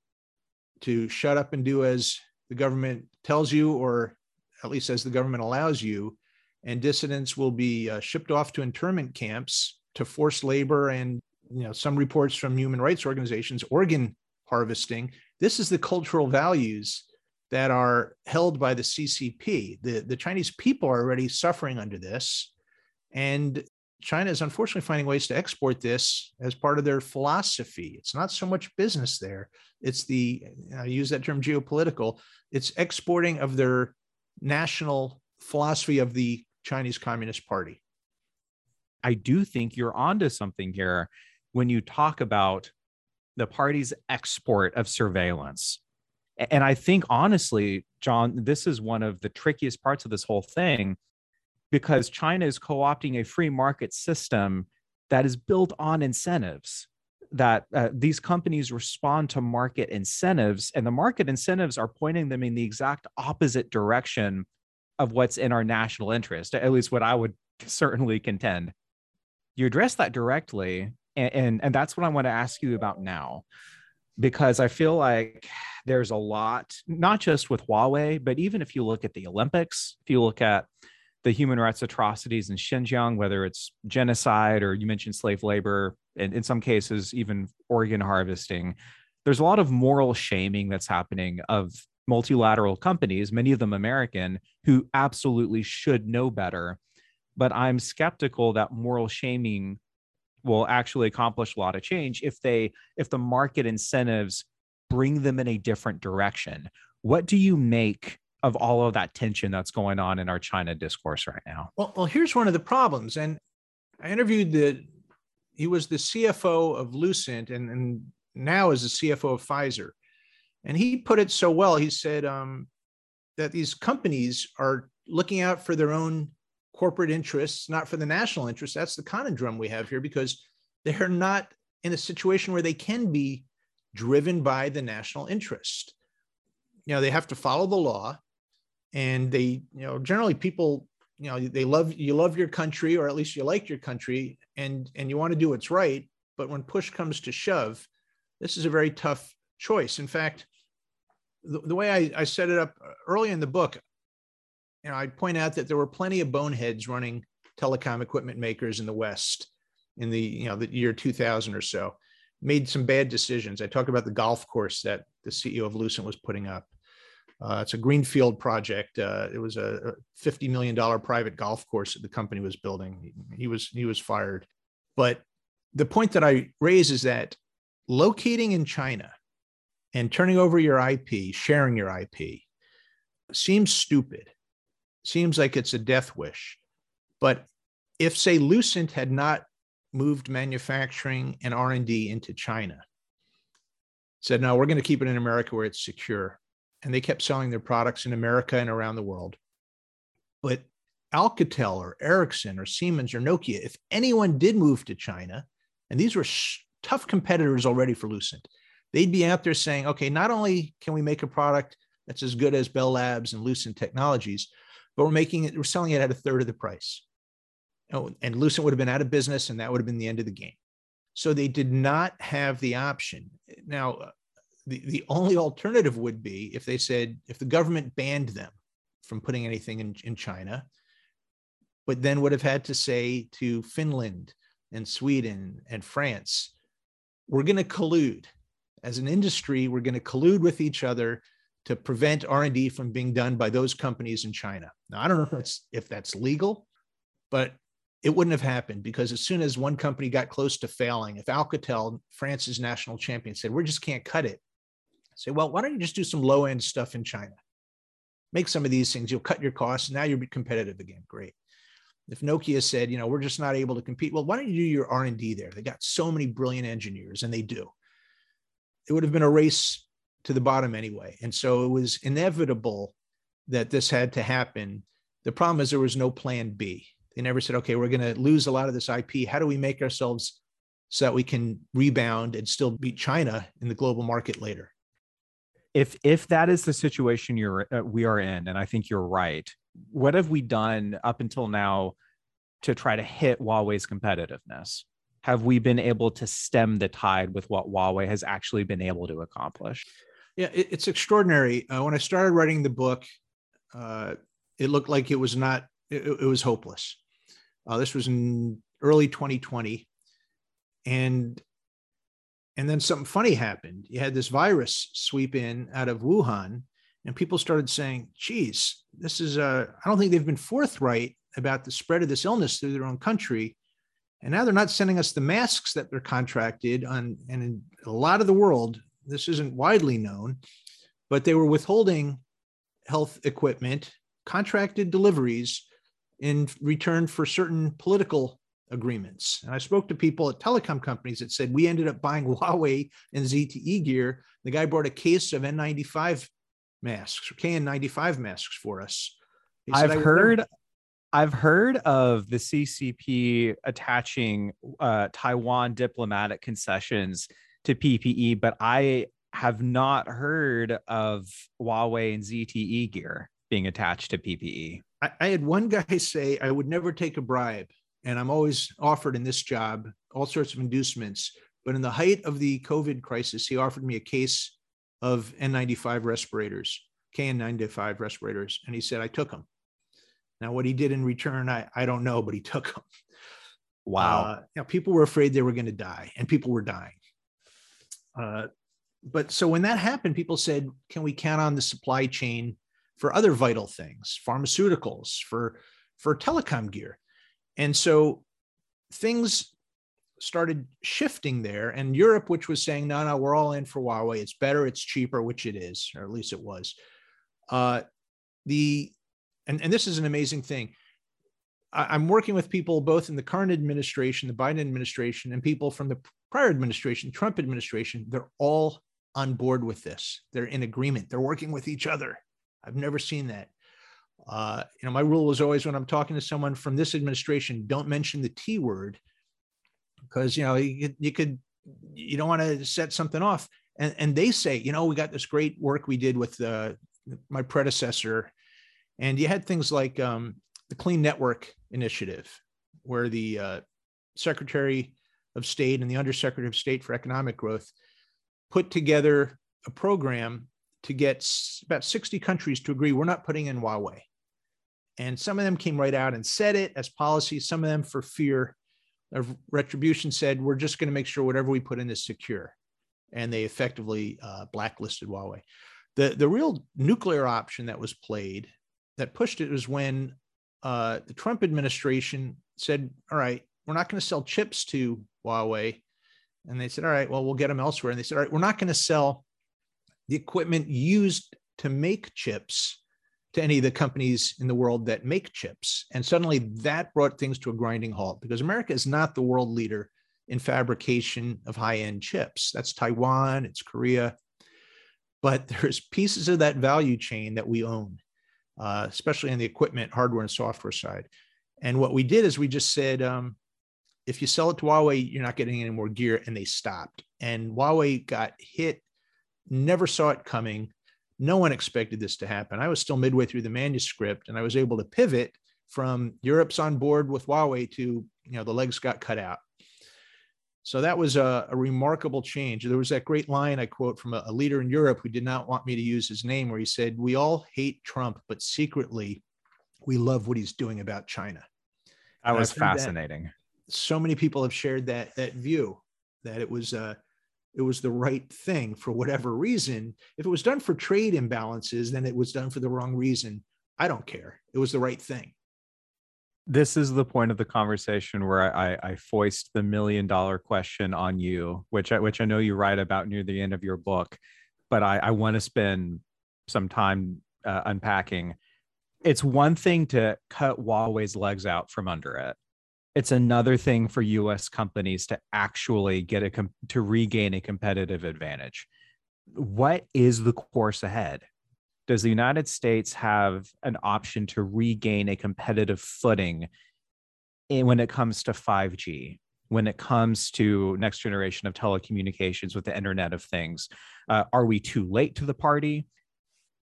to shut up and do as the government tells you, or at least as the government allows you, and dissidents will be uh, shipped off to internment camps to forced labor and you know some reports from human rights organizations organ harvesting. This is the cultural values that are held by the ccp the, the chinese people are already suffering under this. And china is unfortunately finding ways to export this as part of their philosophy it's not so much business there it's the i use that term geopolitical it's exporting of their national philosophy of the Chinese Communist Party. I do think you're onto something here when you talk about the party's export of surveillance. And I think, honestly, John, this is one of the trickiest parts of this whole thing because China is co opting a free market system that is built on incentives. That uh, these companies respond to market incentives, and the market incentives are pointing them in the exact opposite direction of what's in our national interest, at least what I would (laughs) certainly contend. You address that directly, and, and, and that's what I want to ask you about now, because I feel like there's a lot, not just with Huawei, but even if you look at the Olympics, if you look at the human rights atrocities in Xinjiang, whether it's genocide or you mentioned slave labor, and in some cases, even organ harvesting, there's a lot of moral shaming that's happening of multilateral companies, many of them American, who absolutely should know better. But I'm skeptical that moral shaming will actually accomplish a lot of change if they if the market incentives bring them in a different direction. What do you make of all of that tension that's going on in our China discourse right now? Well, well, here's one of the problems. And I interviewed the he was the CFO of Lucent and, and now is the CFO of Pfizer. And he put it so well. He said um, that these companies are looking out for their own corporate interests, not for the national interest. That's the conundrum we have here because they're not in a situation where they can be driven by the national interest. You know, they have to follow the law and they, you know, generally people, you know, they love you love your country or at least you like your country and and you want to do what's right, but when push comes to shove, this is a very tough choice. In fact, the, the way I, I set it up early in the book, you know, I point out that there were plenty of boneheads running telecom equipment makers in the West in the you know the year 2000 or so, made some bad decisions. I talk about the golf course that the CEO of Lucent was putting up. Uh, it's a greenfield project. Uh, it was a $50 million private golf course that the company was building. He was he was fired. But the point that I raise is that locating in China and turning over your IP, sharing your IP, seems stupid. Seems like it's a death wish. But if, say, Lucent had not moved manufacturing and R&D into China, said, no, we're going to keep it in America where it's secure. And they kept selling their products in America and around the world. But Alcatel or Ericsson or Siemens or Nokia, if anyone did move to China, and these were sh- tough competitors already for Lucent, they'd be out there saying, okay, not only can we make a product that's as good as Bell Labs and Lucent Technologies, but we're making it, we're selling it at a third of the price. Oh, and Lucent would have been out of business, and that would have been the end of the game. So they did not have the option. Now, the, the only alternative would be if they said, if the government banned them from putting anything in, in China, but then would have had to say to Finland and Sweden and France, we're going to collude as an industry. We're going to collude with each other to prevent R&D from being done by those companies in China. Now, I don't know if that's, if that's legal, but it wouldn't have happened because as soon as one company got close to failing, if Alcatel, France's national champion, said, we just can't cut it, say, well, why don't you just do some low end stuff in China? Make some of these things, you'll cut your costs. Now you'll be competitive again. Great. If Nokia said, you know, we're just not able to compete, well, why don't you do your R&D there? They got so many brilliant engineers and they do. It would have been a race to the bottom anyway. And so it was inevitable that this had to happen. The problem is there was no plan B. They never said, okay, we're going to lose a lot of this IP. How do we make ourselves so that we can rebound and still beat China in the global market later? If if that is the situation you're uh, we are in, and I think you're right, what have we done up until now to try to hit Huawei's competitiveness? Have we been able to stem the tide with what Huawei has actually been able to accomplish? Yeah, it, it's extraordinary. Uh, when I started writing the book, uh, it looked like it was not, it, it was hopeless. Uh, this was in early 2020. And and then something funny happened. You had this virus sweep in out of Wuhan, and people started saying, geez, this is, uh, I don't think they've been forthright about the spread of this illness through their own country. And now they're not sending us the masks that they're contracted on. And in a lot of the world, this isn't widely known, but they were withholding health equipment, contracted deliveries in return for certain political agreements. And I spoke to people at telecom companies that said we ended up buying (laughs) Huawei and ZTE gear. The guy brought a case of N95 masks or KN95 masks for us. I've heard I've heard of the CCP attaching uh, Taiwan diplomatic concessions to PPE, but I have not heard of Huawei and ZTE gear being attached to PPE. I, I had one guy (laughs) say, I would never take a bribe. And I'm always offered in this job all sorts of inducements. But in the height of the COVID crisis, he offered me a case of N95 respirators, KN95 respirators. And he said, I took them. Now, what he did in return, I, I don't know, but he took them. Wow. Uh, know, people were afraid they were going to die, and people were dying. Uh, but so when that happened, people said, can we count on the supply chain for other vital things, pharmaceuticals, for, for telecom gear? And so things started shifting there. And Europe, which was saying, no, no, we're all in for Huawei. It's better, it's cheaper, which it is, or at least it was. Uh, the and, and this is an amazing thing. I'm working with people both in the current administration, the Biden administration, and people from the prior administration, Trump administration. They're all on board with this. They're in agreement. They're working with each other. I've never seen that. Uh, you know, my rule was always when I'm talking to someone from this administration, don't mention the T word because you know you, you could you don't want to set something off. And and they say, you know, we got this great work we did with uh, my predecessor, and you had things like um, the Clean Network Initiative, where the uh, Secretary of State and the Undersecretary of State for Economic Growth put together a program to get about 60 countries to agree we're not putting in Huawei. And some of them came right out and said it as policy, some of them for fear of retribution said, we're just going to make sure whatever we put in is secure. And they effectively uh, blacklisted Huawei. The, the real nuclear option that was played that pushed it was when uh, the Trump administration said, all right, we're not going to sell chips to Huawei. And they said, all right, well, we'll get them elsewhere. And they said, all right, we're not going to sell the equipment used to make chips to any of the companies in the world that make chips. And suddenly that brought things to a grinding halt because America is not the world leader in fabrication of high end chips. That's Taiwan, it's Korea. But (laughs) there's pieces of that value chain that we own, uh, especially on the equipment, hardware, and software side. And what we did is we just said, um, if you sell it to Huawei, you're not getting any more gear. And they stopped. And Huawei got hit, never saw it coming. No one expected this to happen. I was still midway through the manuscript and I was able to pivot from Europe's on board with Huawei to, you know, the legs got cut out. So that was a, a, remarkable change. There was that great line I quote from a, a leader in Europe who did not want me to use his name, where he said, We all hate Trump, but secretly we love what he's doing about China. That was fascinating. That so many people have shared that that view that it was uh, it was the right thing for whatever reason. If it was done for trade imbalances, then it was done for the wrong reason. I don't care. It was the right thing this is the point of the conversation where I, I foist the million dollar question on you, which I, which I know you write about near the end of your book, but I, I want to spend some time uh, unpacking. It's one thing to cut Huawei's legs out from under it. It's another thing for U.S. companies to actually get a to regain a competitive advantage. What is the course ahead? does the United States have an option to regain a competitive footing in, when it comes to 5G? When it comes to next generation of telecommunications with the Internet of Things, uh, are we too late to the party?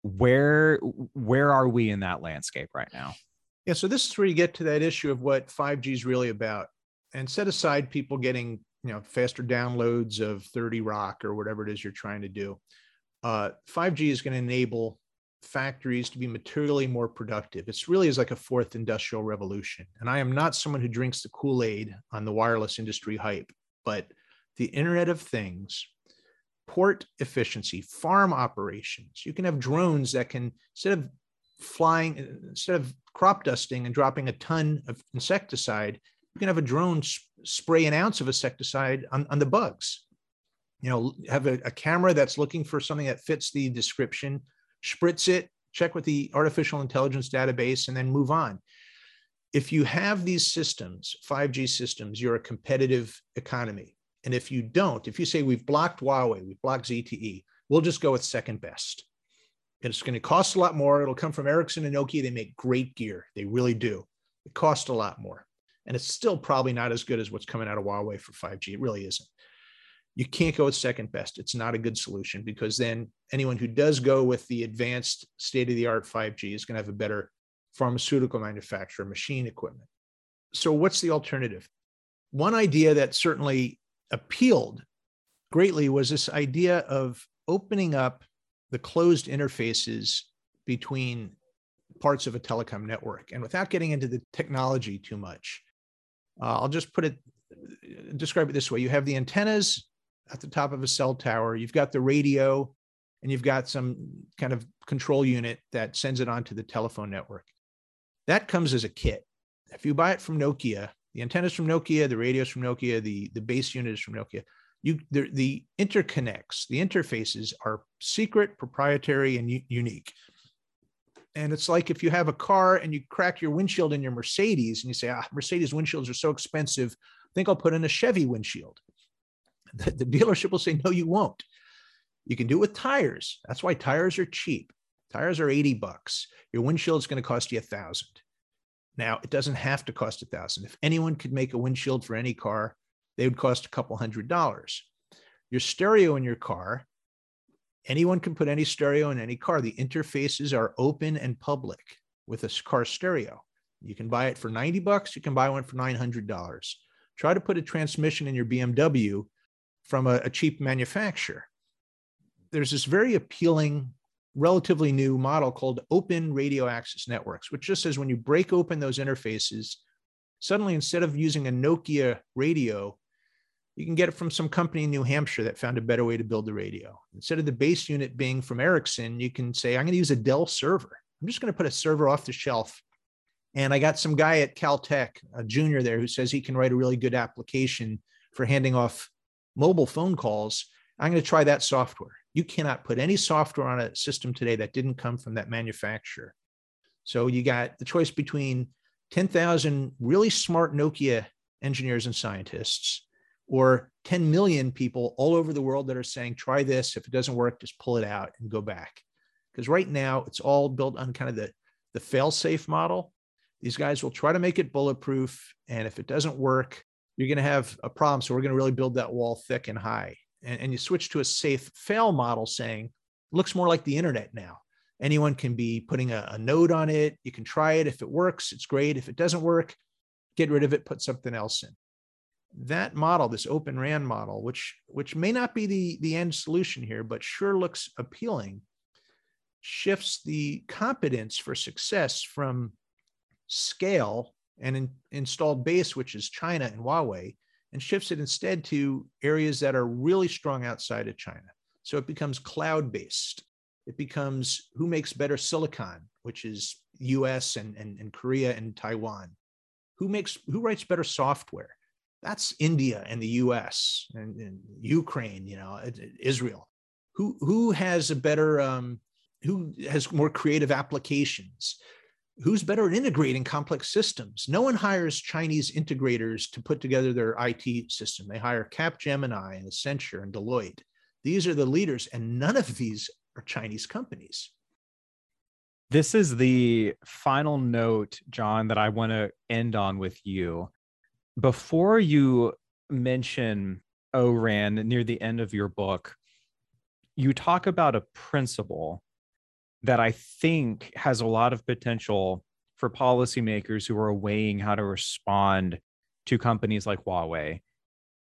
Where where are we in that landscape right now? Yeah, so this is where you get to that issue of what 5G is really about, and set aside people getting you know faster downloads of 30 Rock or whatever it is you're trying to do. Uh, 5G is going to enable factories to be materially more productive. It's really is like a fourth industrial revolution. And I am not someone who drinks the Kool-Aid on the wireless industry hype, but the Internet of Things, port efficiency, farm operations. You can have drones that can instead of flying instead of crop dusting and dropping a ton of insecticide, you can have a drone spray an ounce of insecticide on, on the bugs. You know, have a, a camera that's looking for something that fits the description spritz it, check with the artificial intelligence database, and then move on. If you have these systems, 5G systems, you're a competitive economy. And if you don't, if you say we've blocked Huawei, we've blocked ZTE, we'll just go with second best. It's going to cost a lot more. It'll come from Ericsson and Nokia. They make great gear. They really do. It costs a lot more. And it's still probably not as good as what's coming out of Huawei for 5G. It really isn't you can't go with second best. It's not a good solution because then anyone who does go with the advanced state of the art 5G is going to have a better pharmaceutical manufacturer, machine equipment. So, what's the alternative? One idea that certainly appealed greatly was this idea of opening up the closed interfaces between parts of a telecom network. And without getting into the technology too much, uh, I'll just put it, describe it this way you have the antennas at the top of a cell tower. You've got the radio, and you've got some kind of control unit that sends it onto the telephone network. That comes as a kit. If you buy it from Nokia, the antennas from Nokia, the radios from Nokia, the, the base unit is from Nokia. You, the, the interconnects, the interfaces are secret, proprietary, and u- unique. And it's like if you have a car and you crack your windshield in your Mercedes and you say, ah, Mercedes windshields are so expensive. I think I'll put in a Chevy windshield (laughs) the, the dealership will say, no, you won't. You can do it with tires. That's why tires are cheap. Tires are 80 bucks. Your windshield is going to cost you a thousand. Now, it doesn't have to cost a thousand. If anyone could make a windshield for any car, they would cost a couple hundred dollars. Your stereo in your car, anyone can put any stereo in any car. The interfaces are open and public with a car stereo. You can buy it for 90 bucks. You can buy one for $900. Try to put a transmission in your BMW from a, a cheap manufacturer. There's this very appealing, relatively new model called open radio access networks, which just says when you break open those interfaces, suddenly instead of using a Nokia radio, you can get it from some company in New Hampshire that found a better way to build the radio. Instead of the base unit being from Ericsson, you can say, I'm going to use a Dell server. I'm just going to put a server off the shelf. And I got some guy at Caltech, a junior there, who says he can write a really good application for handing off mobile phone calls, I'm going to try that software. You cannot put any software on a system today that didn't come from that manufacturer. So you got the choice between 10,000 really smart Nokia engineers and scientists or 10 million people all over the world that are saying, try this. If it doesn't work, just pull it out and go back. Because right now it's all built on kind of the, the fail safe model. These guys will try to make it bulletproof. And if it doesn't work, you're going to have a problem. So we're going to really build that wall thick and high. And, and you switch to a safe fail model saying, looks more like the internet now. Anyone can be putting a, a node on it. You can try it. If it works, it's great. If it doesn't work, get rid of it, put something else in. That model, this open RAN model, which which may not be the the end solution here, but sure looks appealing, shifts the competence for success from scale and in, installed base, which is China and Huawei, and shifts it instead to areas that are really strong outside of China. So it becomes cloud based. It becomes who makes better silicon, which is US and, and, and Korea and Taiwan. Who makes who writes better software? That's India and the US and, and Ukraine, you know, Israel. Who who has a better um, who has more creative applications? who's better at integrating complex systems? No one hires Chinese integrators to put together their IT system. They hire Capgemini and Accenture and Deloitte. These are the leaders, and none of these are Chinese companies. This is the final note, John, that I want to end on with you. Before you mention ORAN near the end of your book, you talk about a principle that I think has a lot of potential for policymakers who are weighing how to respond to companies like Huawei.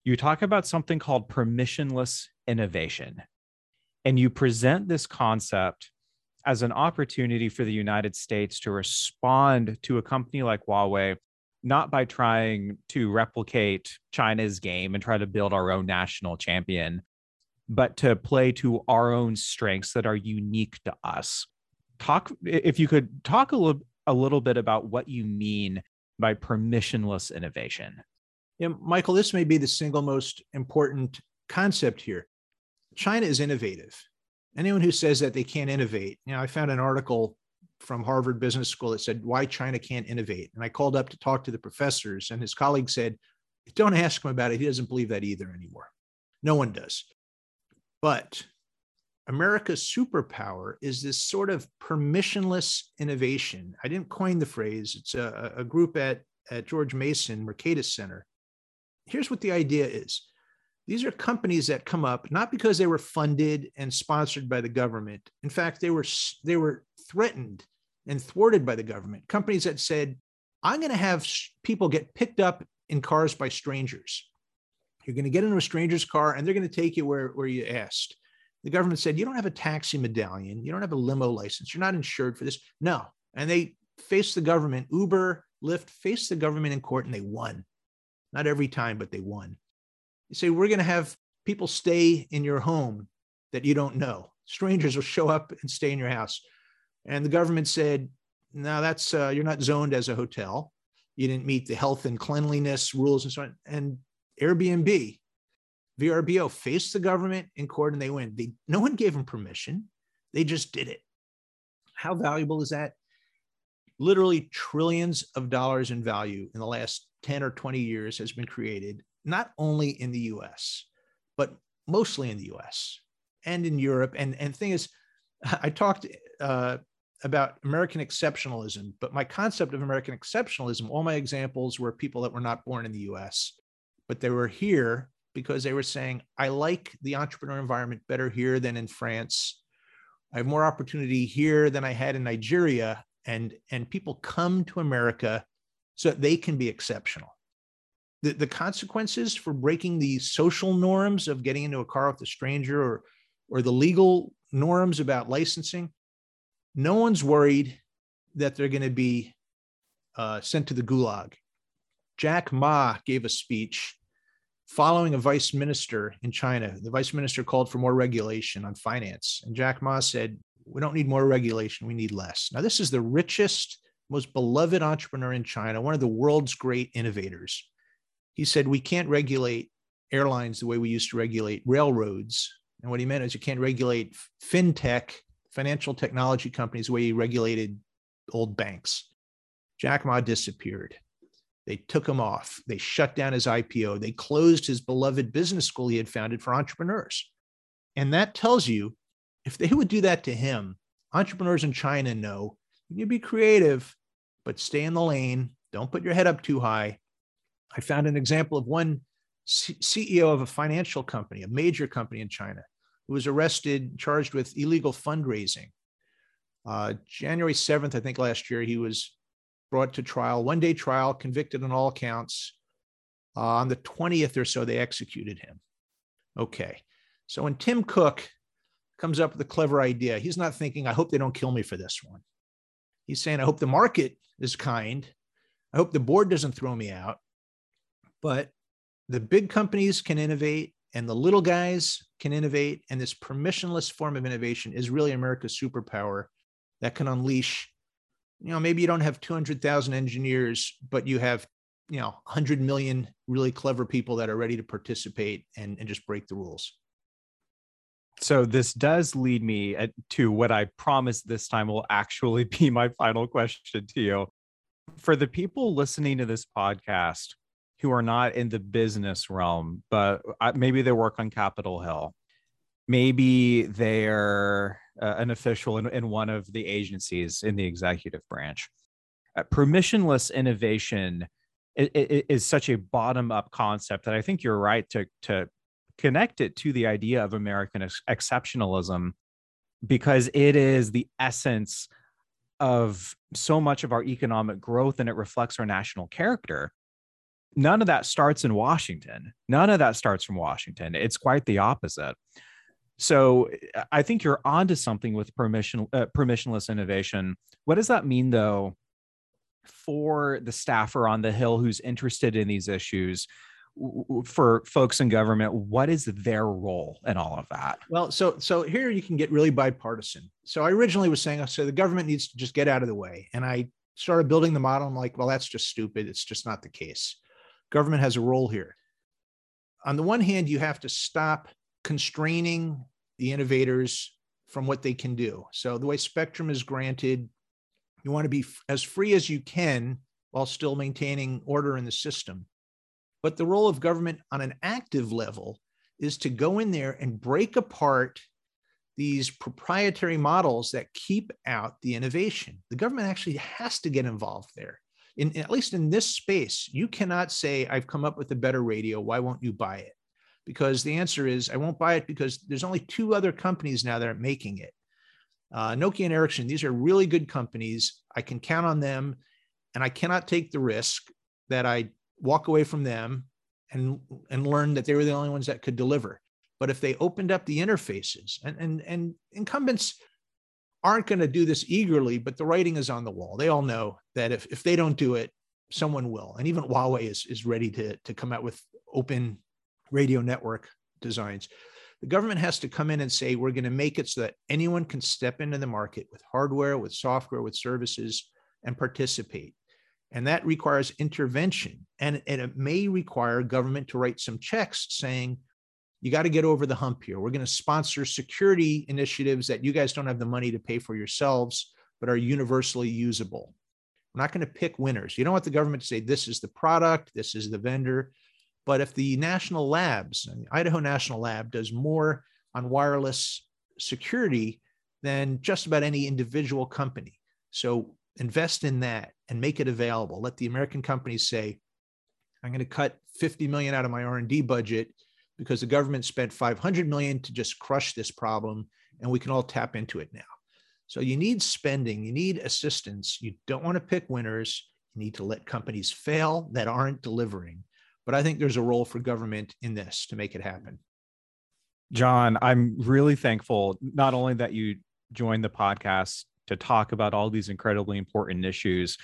You talk about something called permissionless innovation, and you present this concept as an opportunity for the United States to respond to a company like Huawei, not by trying to replicate China's game and try to build our own national champion, but to play to our own strengths that are unique to us talk if you could talk a little a little bit about what you mean by permissionless innovation. Yeah, Michael, this may be the single most important concept here. China is innovative. Anyone who says that they can't innovate, you know, I found an article from Harvard Business School that said why China can't innovate. And I called up to talk to the professors, and his colleague said, Don't ask him about it. He doesn't believe that either anymore. No one does. But America's superpower is this sort of permissionless innovation. I didn't coin the phrase, it's a, a group at, at George Mason, Mercatus Center. Here's what the idea is these are companies that come up not because they were funded and sponsored by the government. In fact, they were, they were threatened and thwarted by the government. Companies that said, I'm going to have people get picked up in cars by strangers. You're going to get into a stranger's car and they're going to take you where, where you asked the government said, You don't have a taxi medallion. You don't have a limo license. You're not insured for this. No. And they faced the government. Uber, Lyft faced the government in court and they won. Not every time, but they won. You say, We're going to have people stay in your home that you don't know. Strangers will show up and stay in your house. And the government said, No, that's, uh, you're not zoned as a hotel. You didn't meet the health and cleanliness rules and so on. And Airbnb, VRBO faced the government in court and they win. They, no one gave them permission. They just did it. How valuable is that? Literally trillions of dollars in value in the last 10 or 20 years has been created, not only in the US, but mostly in the US and in Europe. And, and thing is, (laughs) I talked uh, about American exceptionalism, but my concept of American exceptionalism, all my examples were people that were not born in the US, but they were here because they were saying, I like the entrepreneur environment better here than in France. I have more opportunity here than I had in Nigeria. And, and people come to America so that they can be exceptional. The, the consequences for breaking the social norms of getting into a car with a stranger or, or the legal norms about licensing, no one's worried that they're going to be uh, sent to the gulag. Jack Ma gave a speech following a vice minister in China. The vice minister called for more regulation on finance. And Jack Ma said, We don't need more regulation, we need less. Now, this is the richest, most beloved entrepreneur in China, one of the world's great innovators. He said, We can't regulate airlines the way we used to regulate railroads. And what he meant is you can't regulate fintech, financial technology companies, the way you regulated old banks. Jack Ma disappeared. They took him off. They shut down his IPO. They closed his beloved business school he had founded for entrepreneurs. And that tells you if they would do that to him, entrepreneurs in China know you be creative, but stay in the lane. Don't put your head up too high. I found an example of one C- CEO of a financial company, a major company in China, who was arrested, charged with illegal fundraising. Uh, January 7th, I think last year, he was brought to trial, one day trial, convicted on all counts. Uh, on the 20th or so, they executed him. Okay. So when Tim Cook comes up with a clever idea, he's not thinking, I hope they don't kill me for this one. He's saying, I hope the market is kind. I hope the board doesn't throw me out. But the big companies can innovate and the little guys can innovate. And this permissionless form of innovation is really America's superpower that can unleash. You know, maybe you don't have 200,000 engineers, but you have, you know, 100 million really clever people that are ready to participate and, and just break the rules. So this does lead me uh, to what I promise this time will actually (laughs) be my final question to you. For the people listening to this podcast who are not in the business realm, but uh, maybe they work on Capitol Hill, maybe they're uh, an official in, in, one of the agencies in the executive branch. Uh, permissionless innovation is, is such a bottom up concept that I think you're right to, to connect it to the idea of American ex- exceptionalism because it is the essence of so much of our economic growth and it reflects our national character none of that starts in Washington. None of that starts from Washington. It's quite the opposite. So I think you're onto something with permission uh, permissionless innovation. What does that mean though for the staffer on the hill who's interested in these issues? for folks in government what is their role in all of that well so so here you can get really bipartisan so i originally was saying so the government needs to just get out of the way and i started building the model i'm like well that's just stupid it's just not the case government has a role here. On the one hand, you have to stop constraining the innovators from what they can do. So, the way Spectrum is granted, you want to be as free as you can while still maintaining order in the system. But the role of government on an active level is to go in there and break apart these proprietary models that keep out the innovation. The government actually has to get involved there in at least in this space, you cannot say, I've come up with a better radio. Why won't you buy it? Because the answer is, I won't buy it because there's only two other companies now that are making it. Uh, Nokia and Ericsson, these are really good companies. I can count on them, and I cannot take the risk that I walk away from them and, and learn that they were the only ones that could deliver. But if they opened up the interfaces, and, and, and incumbents aren't going to do this eagerly, but the writing is on the wall. They all know that if, if they don't do it, someone will. And even Huawei is, is ready to, to come out with open radio network designs. The government has to come in and say, we're going to make it so that anyone can step into the market with hardware, with software, with services, and participate. And that requires intervention. And, and it may require government to write some checks saying, you got to get over the hump here. We're going to sponsor security initiatives that you guys don't have the money to pay for yourselves, but are universally usable. We're not going to pick winners. You don't want the government to say, this is the product, this is the vendor. But if the national labs, Idaho National Lab does more on wireless security than just about any individual company. So invest in that and make it available. Let the American companies say, I'm going to cut 50 million out of my R&D budget because the government spent 500 million to just crush this problem and we can all tap into it now. So you need spending, you need assistance. You don't want to pick winners. You need to let companies fail that aren't delivering. But I think there's a role for government in this to make it happen. John, I'm really thankful not only that you joined the podcast to talk about all these incredibly important issues,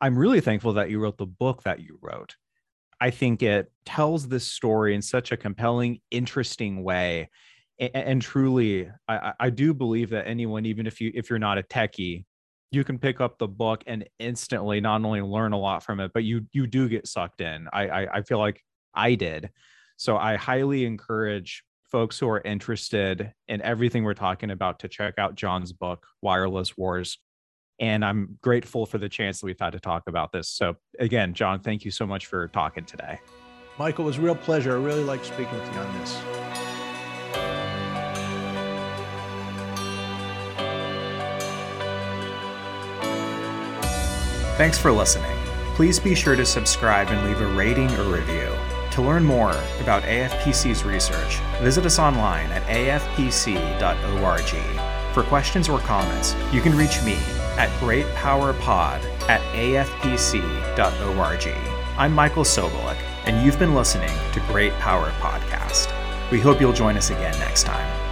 I'm really thankful that you wrote the book that you wrote I think it tells this story in such a compelling, interesting way. And, and truly, I, I do believe that anyone, even if you if you're not a techie, you can pick up the book and instantly not only learn a lot from it, but you you do get sucked in. I, I, I feel like I did. So I highly encourage folks who are interested in everything we're talking about to check out John's book, Wireless Wars. And I'm grateful for the chance that we've had to talk about this. So, again, John, thank you so much for talking today. Michael, it was a real pleasure. I really like speaking with you on this. Thanks for listening. Please be sure to subscribe and leave a rating or review. To learn more about AFPC's research, visit us online at afpc.org. For questions or comments, you can reach me at greatpowerpod at afpc.org. I'm Michael Sobolik, and you've been listening to Great Power Podcast. We hope you'll join us again next time.